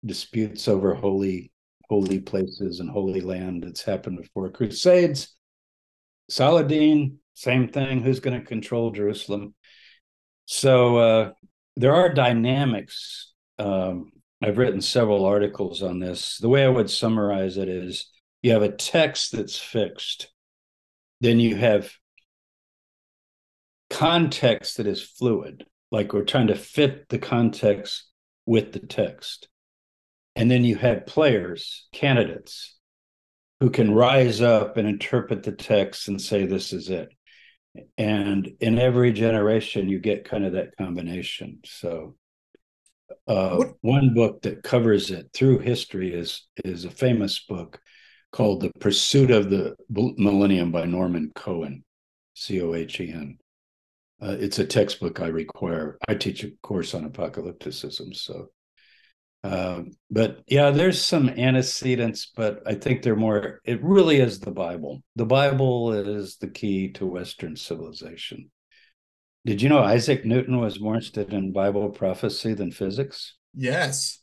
disputes over holy holy places and holy land. It's happened before. Crusades, Saladin, same thing. Who's going to control Jerusalem? So uh, there are dynamics. Um, I've written several articles on this. The way I would summarize it is you have a text that's fixed, then you have context that is fluid, like we're trying to fit the context with the text. And then you have players, candidates, who can rise up and interpret the text and say, this is it and in every generation you get kind of that combination so uh, one book that covers it through history is is a famous book called the pursuit of the millennium by norman cohen c-o-h-e-n uh, it's a textbook i require i teach a course on apocalypticism so um, but yeah, there's some antecedents, but I think they're more, it really is the Bible. The Bible is the key to Western civilization. Did you know Isaac Newton was more interested in Bible prophecy than physics? Yes.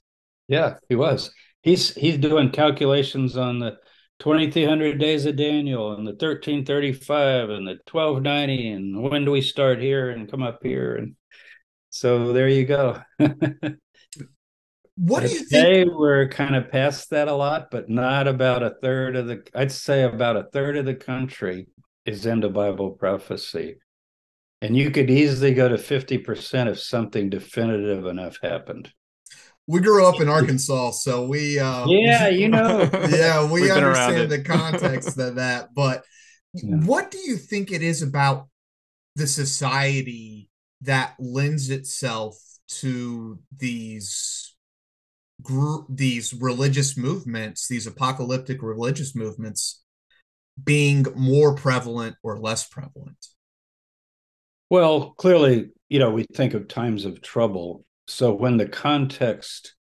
Yeah, he was. He's he's doing calculations on the 2300 days of Daniel and the 1335 and the 1290 and when do we start here and come up here and so there you go. [LAUGHS] What do you think? we're kind of past that a lot, but not about a third of the. I'd say about a third of the country is into Bible prophecy, and you could easily go to fifty percent if something definitive enough happened. We grew up in [LAUGHS] Arkansas, so we. Uh, yeah, [LAUGHS] you know. yeah, we understand the context of that. But yeah. what do you think it is about the society that lends itself to these group these religious movements, these apocalyptic religious movements being more prevalent or less prevalent? Well, clearly, you know, we think of times of trouble. So when the context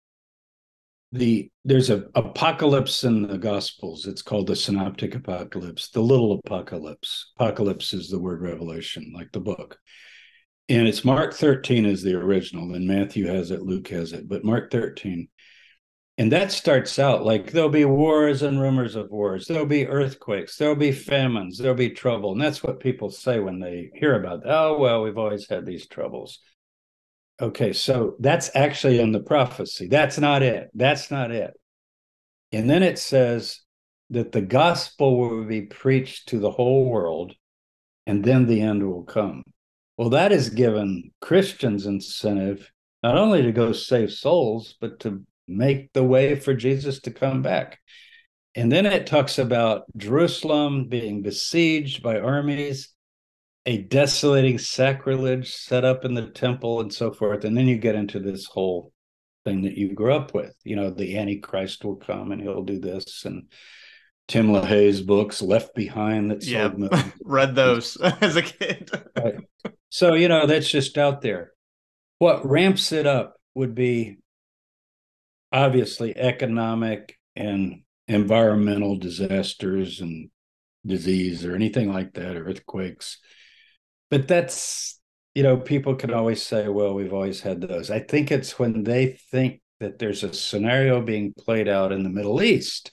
the there's a apocalypse in the gospels. It's called the synoptic apocalypse the little apocalypse. Apocalypse is the word revelation like the book. And it's mark 13 is the original and matthew has it luke has it but mark 13 and that starts out like there'll be wars and rumors of wars. There'll be earthquakes. There'll be famines. There'll be trouble. And that's what people say when they hear about oh well we've always had these troubles okay so that's actually in the prophecy. That's not it. That's not it. And then it says that the gospel will be preached to the whole world and then the end will come. Well that has given christians incentive not only to go save souls but to make the way for Jesus to come back. And then it talks about Jerusalem being besieged by armies, a desolating sacrilege set up in the temple, and so forth. And then you get into this whole thing that you grew up with. You know, the Antichrist will come and he'll do this. And Tim LaHaye's books, Left Behind, that yeah, [LAUGHS] read those [LAUGHS] as a kid. right. So, you know, that's just out there. What ramps it up would be obviously economic and environmental disasters and disease or anything like that, earthquakes. But that's you know, people can always say, well, we've always had those. I think it's when they think that there's a scenario being played out in the Middle East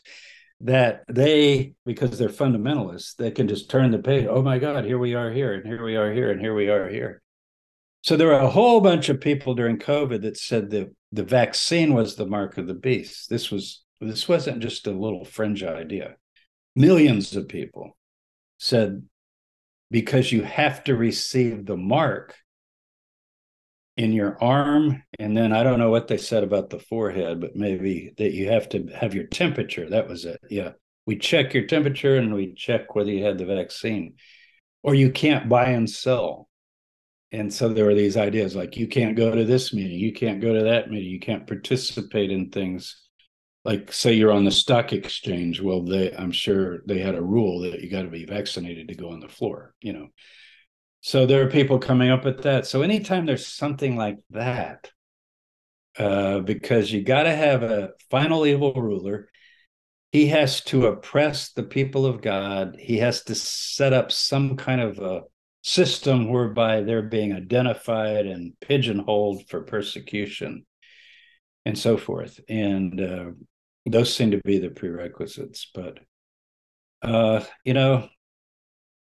that they, because they're fundamentalists, they can just turn the page. Oh my God, here we are here, and here we are here, and here we are here. So there were a whole bunch of people during COVID that said that the vaccine was the mark of the beast. This was this wasn't just a little fringe idea. Millions of people said because you have to receive the mark in your arm. And then i don't know what they said about the forehead but maybe that you have to have your temperature. That was it. Yeah. We check your temperature and we check whether you had the vaccine. Or you can't buy and sell. And so there were these ideas like you can't go to this meeting you can't go to that meeting you can't participate in things like say you're on the stock exchange well they i'm sure they had a rule that you got to be vaccinated to go on the floor you know? So there are people coming up with that. So anytime there's something like that uh, because you got to have a final evil ruler he has to oppress the people of god. He has to set up some kind of a system whereby they're being identified and pigeonholed for persecution and so forth. And uh, those seem to be the prerequisites but uh you know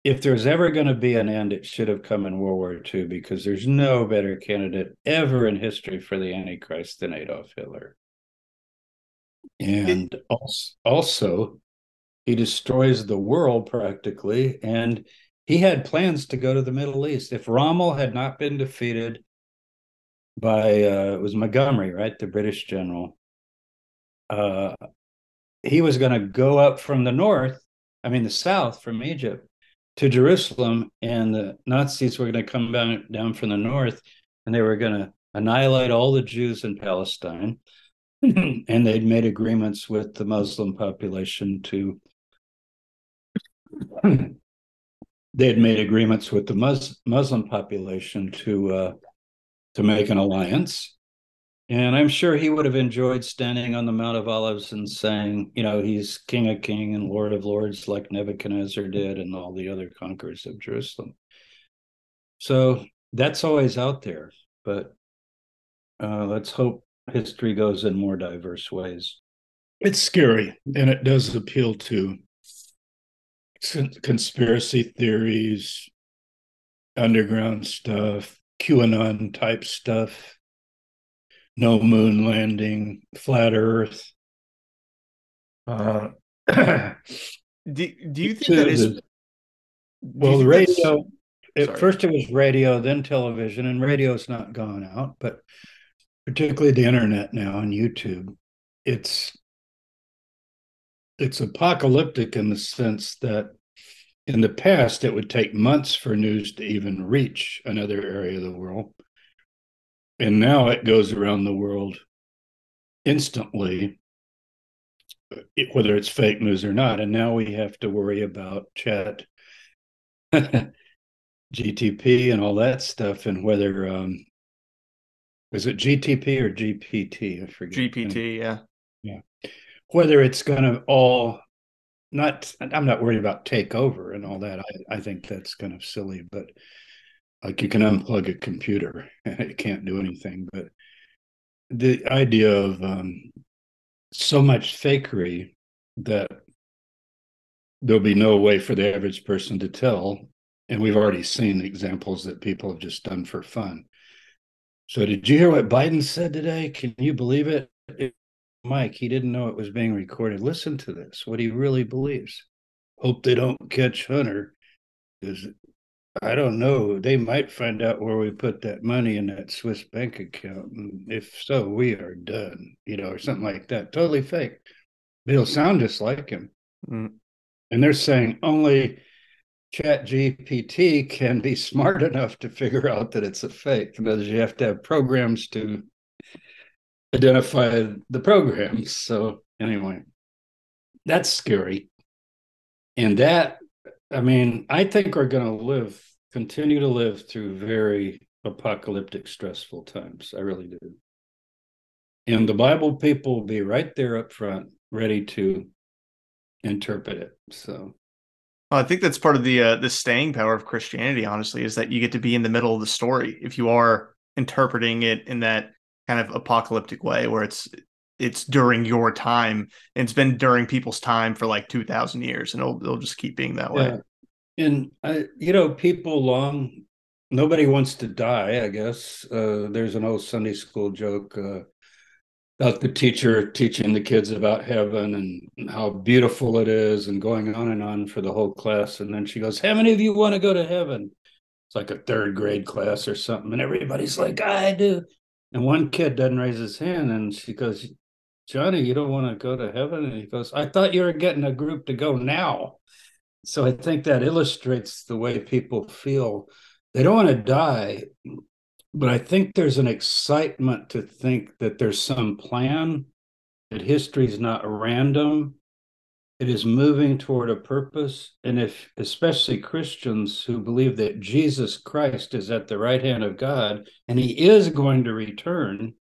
if there's ever going to be an end it should have come in world war ii because there's no better candidate ever in history for the antichrist than adolf hitler. And also, also he destroys the world practically and he had plans to go to the middle east. If rommel had not been defeated by uh, it was montgomery right the british general uh, he was going to go up from the north, I mean, the south from Egypt to Jerusalem, and the Nazis were going to come down, down from the north and they were going to annihilate all the Jews in Palestine. [CLEARS THROAT] and they'd made agreements with the Muslim population to. [CLEARS THROAT] they had made agreements with the Mus- Muslim population to uh, to make an alliance, and I'm sure he would have enjoyed standing on the Mount of Olives and saying, you know, he's King of King and Lord of Lords like Nebuchadnezzar did and all the other conquerors of Jerusalem. So that's always out there, but uh, let's hope history goes in more diverse ways. It's scary and it does appeal to conspiracy theories, underground stuff, QAnon type stuff no moon landing, flat Earth. Uh, [CLEARS THROAT] do, do you think that is well the radio at first it was radio then television and radio's not gone out but particularly the internet now and youtube it's it's apocalyptic in the sense that in the past it would take months for news to even reach another area of the world. And now it goes around the world instantly whether it's fake news or not. And now we have to worry about chat [LAUGHS] gtp and all that stuff and whether um is it gtp or gpt i forget. Gpt yeah. Yeah. Whether it's going to all not i'm not worried about take over and all that. I, I think that's kind of silly but like you can unplug a computer [LAUGHS] and it can't do anything but the idea of um, so much fakery that there'll be no way for the average person to tell and we've already seen examples that people have just done for fun. So did you hear what biden said today? Can you believe it mike he didn't know it was being recorded listen to this what he really believes hope they don't catch hunter because I don't know. They might find out where we put that money in that Swiss bank account. And if so, we are done, you know, or something like that. Totally fake. It'll sound just like him. Mm. And they're saying only Chat GPT can be [LAUGHS] smart enough to figure out that it's a fake. Because you have to have programs to identify the programs. So, anyway, that's scary. And that I mean, I think we're going to live, continue to live through very apocalyptic, stressful times. I really do. And the Bible people will be right there up front, ready to interpret it. So I think that's part of the uh, the staying power of Christianity. Honestly, is that you get to be in the middle of the story if you are interpreting it in that kind of apocalyptic way, where it's it's during your time. And it's been during people's time for like 2000 years and it'll, it'll just keep being that way. Yeah. and I, you know people long nobody wants to die i guess. Uh, there's an old sunday school joke uh, about the teacher teaching the kids about heaven and how beautiful it is and going on and on for the whole class. And then she goes how many of you want to go to heaven? It's like a third grade class or something. And everybody's like i do and one kid doesn't raise his hand and she goes Johnny, you don't want to go to heaven? And he goes, I thought you were getting a group to go now. So I think that illustrates the way people feel. They don't want to die, but I think there's an excitement to think that there's some plan, that history is not random. It is moving toward a purpose. And if, especially Christians who believe that Jesus Christ is at the right hand of God and he is going to return,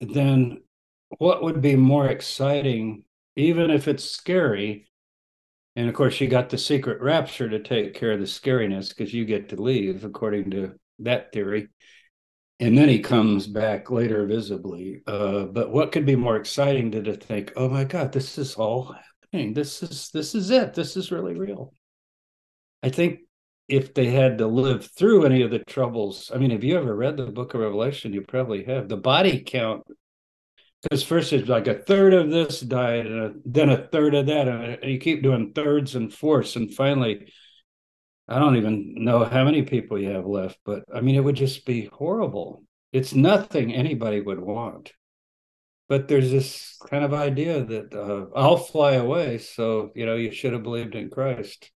then what would be more exciting, even if it's scary? And of course, you got the secret rapture to take care of the scariness because you get to leave, according to that theory. And then he comes back later visibly. Uh, but what could be more exciting than to think, oh my God, this is all This is this is it. This is really real. I think if they had to live through any of the troubles, I mean, have you ever read the book of Revelation? You probably have. The body count because first it's like a third of this died and then a third of that and you keep doing thirds and fourths and finally i don't even know how many people you have left but i mean it would just be horrible it's nothing anybody would want but there's this kind of idea that uh, i'll fly away so you know you should have believed in christ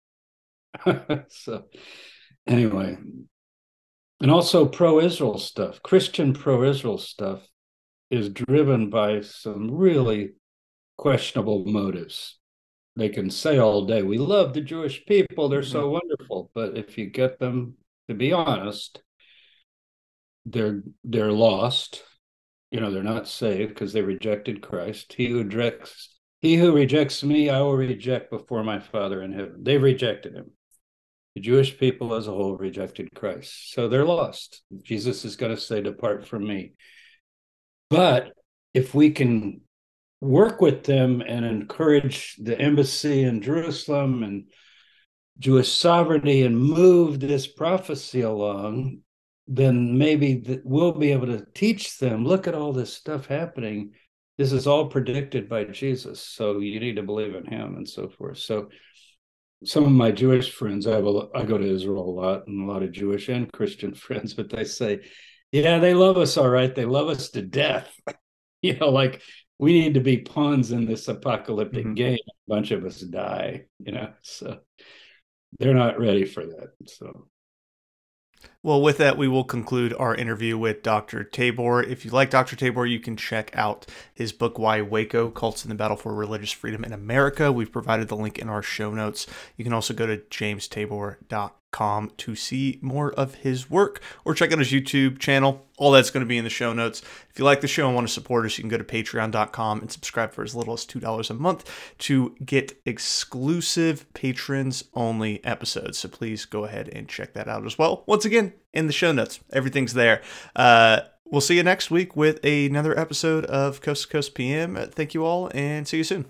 [LAUGHS] so anyway and also pro-israel stuff christian pro-israel stuff is driven by some really questionable motives. They can say all day, we love the Jewish people, they're so mm-hmm. wonderful. But if you get them to be honest, they're they're lost. You know, they're not saved because they rejected Christ. He who rejects he who rejects me, I will reject before my Father in heaven. They rejected him. The Jewish people as a whole rejected Christ. So they're lost. Jesus is going to say, Depart from me. But if we can work with them and encourage the embassy in Jerusalem and Jewish sovereignty and move this prophecy along, then maybe we'll be able to teach them look at all this stuff happening. This is all predicted by Jesus. So you need to believe in him and so forth. So some of my Jewish friends, I, have a, I go to Israel a lot and a lot of Jewish and Christian [LAUGHS] friends, but they say, yeah, they love us all right. They love us to death. [LAUGHS] you know, like we need to be pawns in this apocalyptic mm-hmm. game. A bunch of us die, you know. So they're not ready for that. So well, with that, we will conclude our interview with Dr. Tabor. If you like Dr. Tabor, you can check out his book, Why Waco Cults in the Battle for Religious Freedom in America. We've provided the link in our show notes. You can also go to jamestabor.com to see more of his work or check out his YouTube channel. All that's going to be in the show notes. If you like the show and want to support us, you can go to patreon.com and subscribe for as little as $2 a month to get exclusive patrons only episodes. So please go ahead and check that out as well. Once again, in the show notes, everything's there. Uh, we'll see you next week with another episode of Coast to Coast PM. Thank you all and see you soon.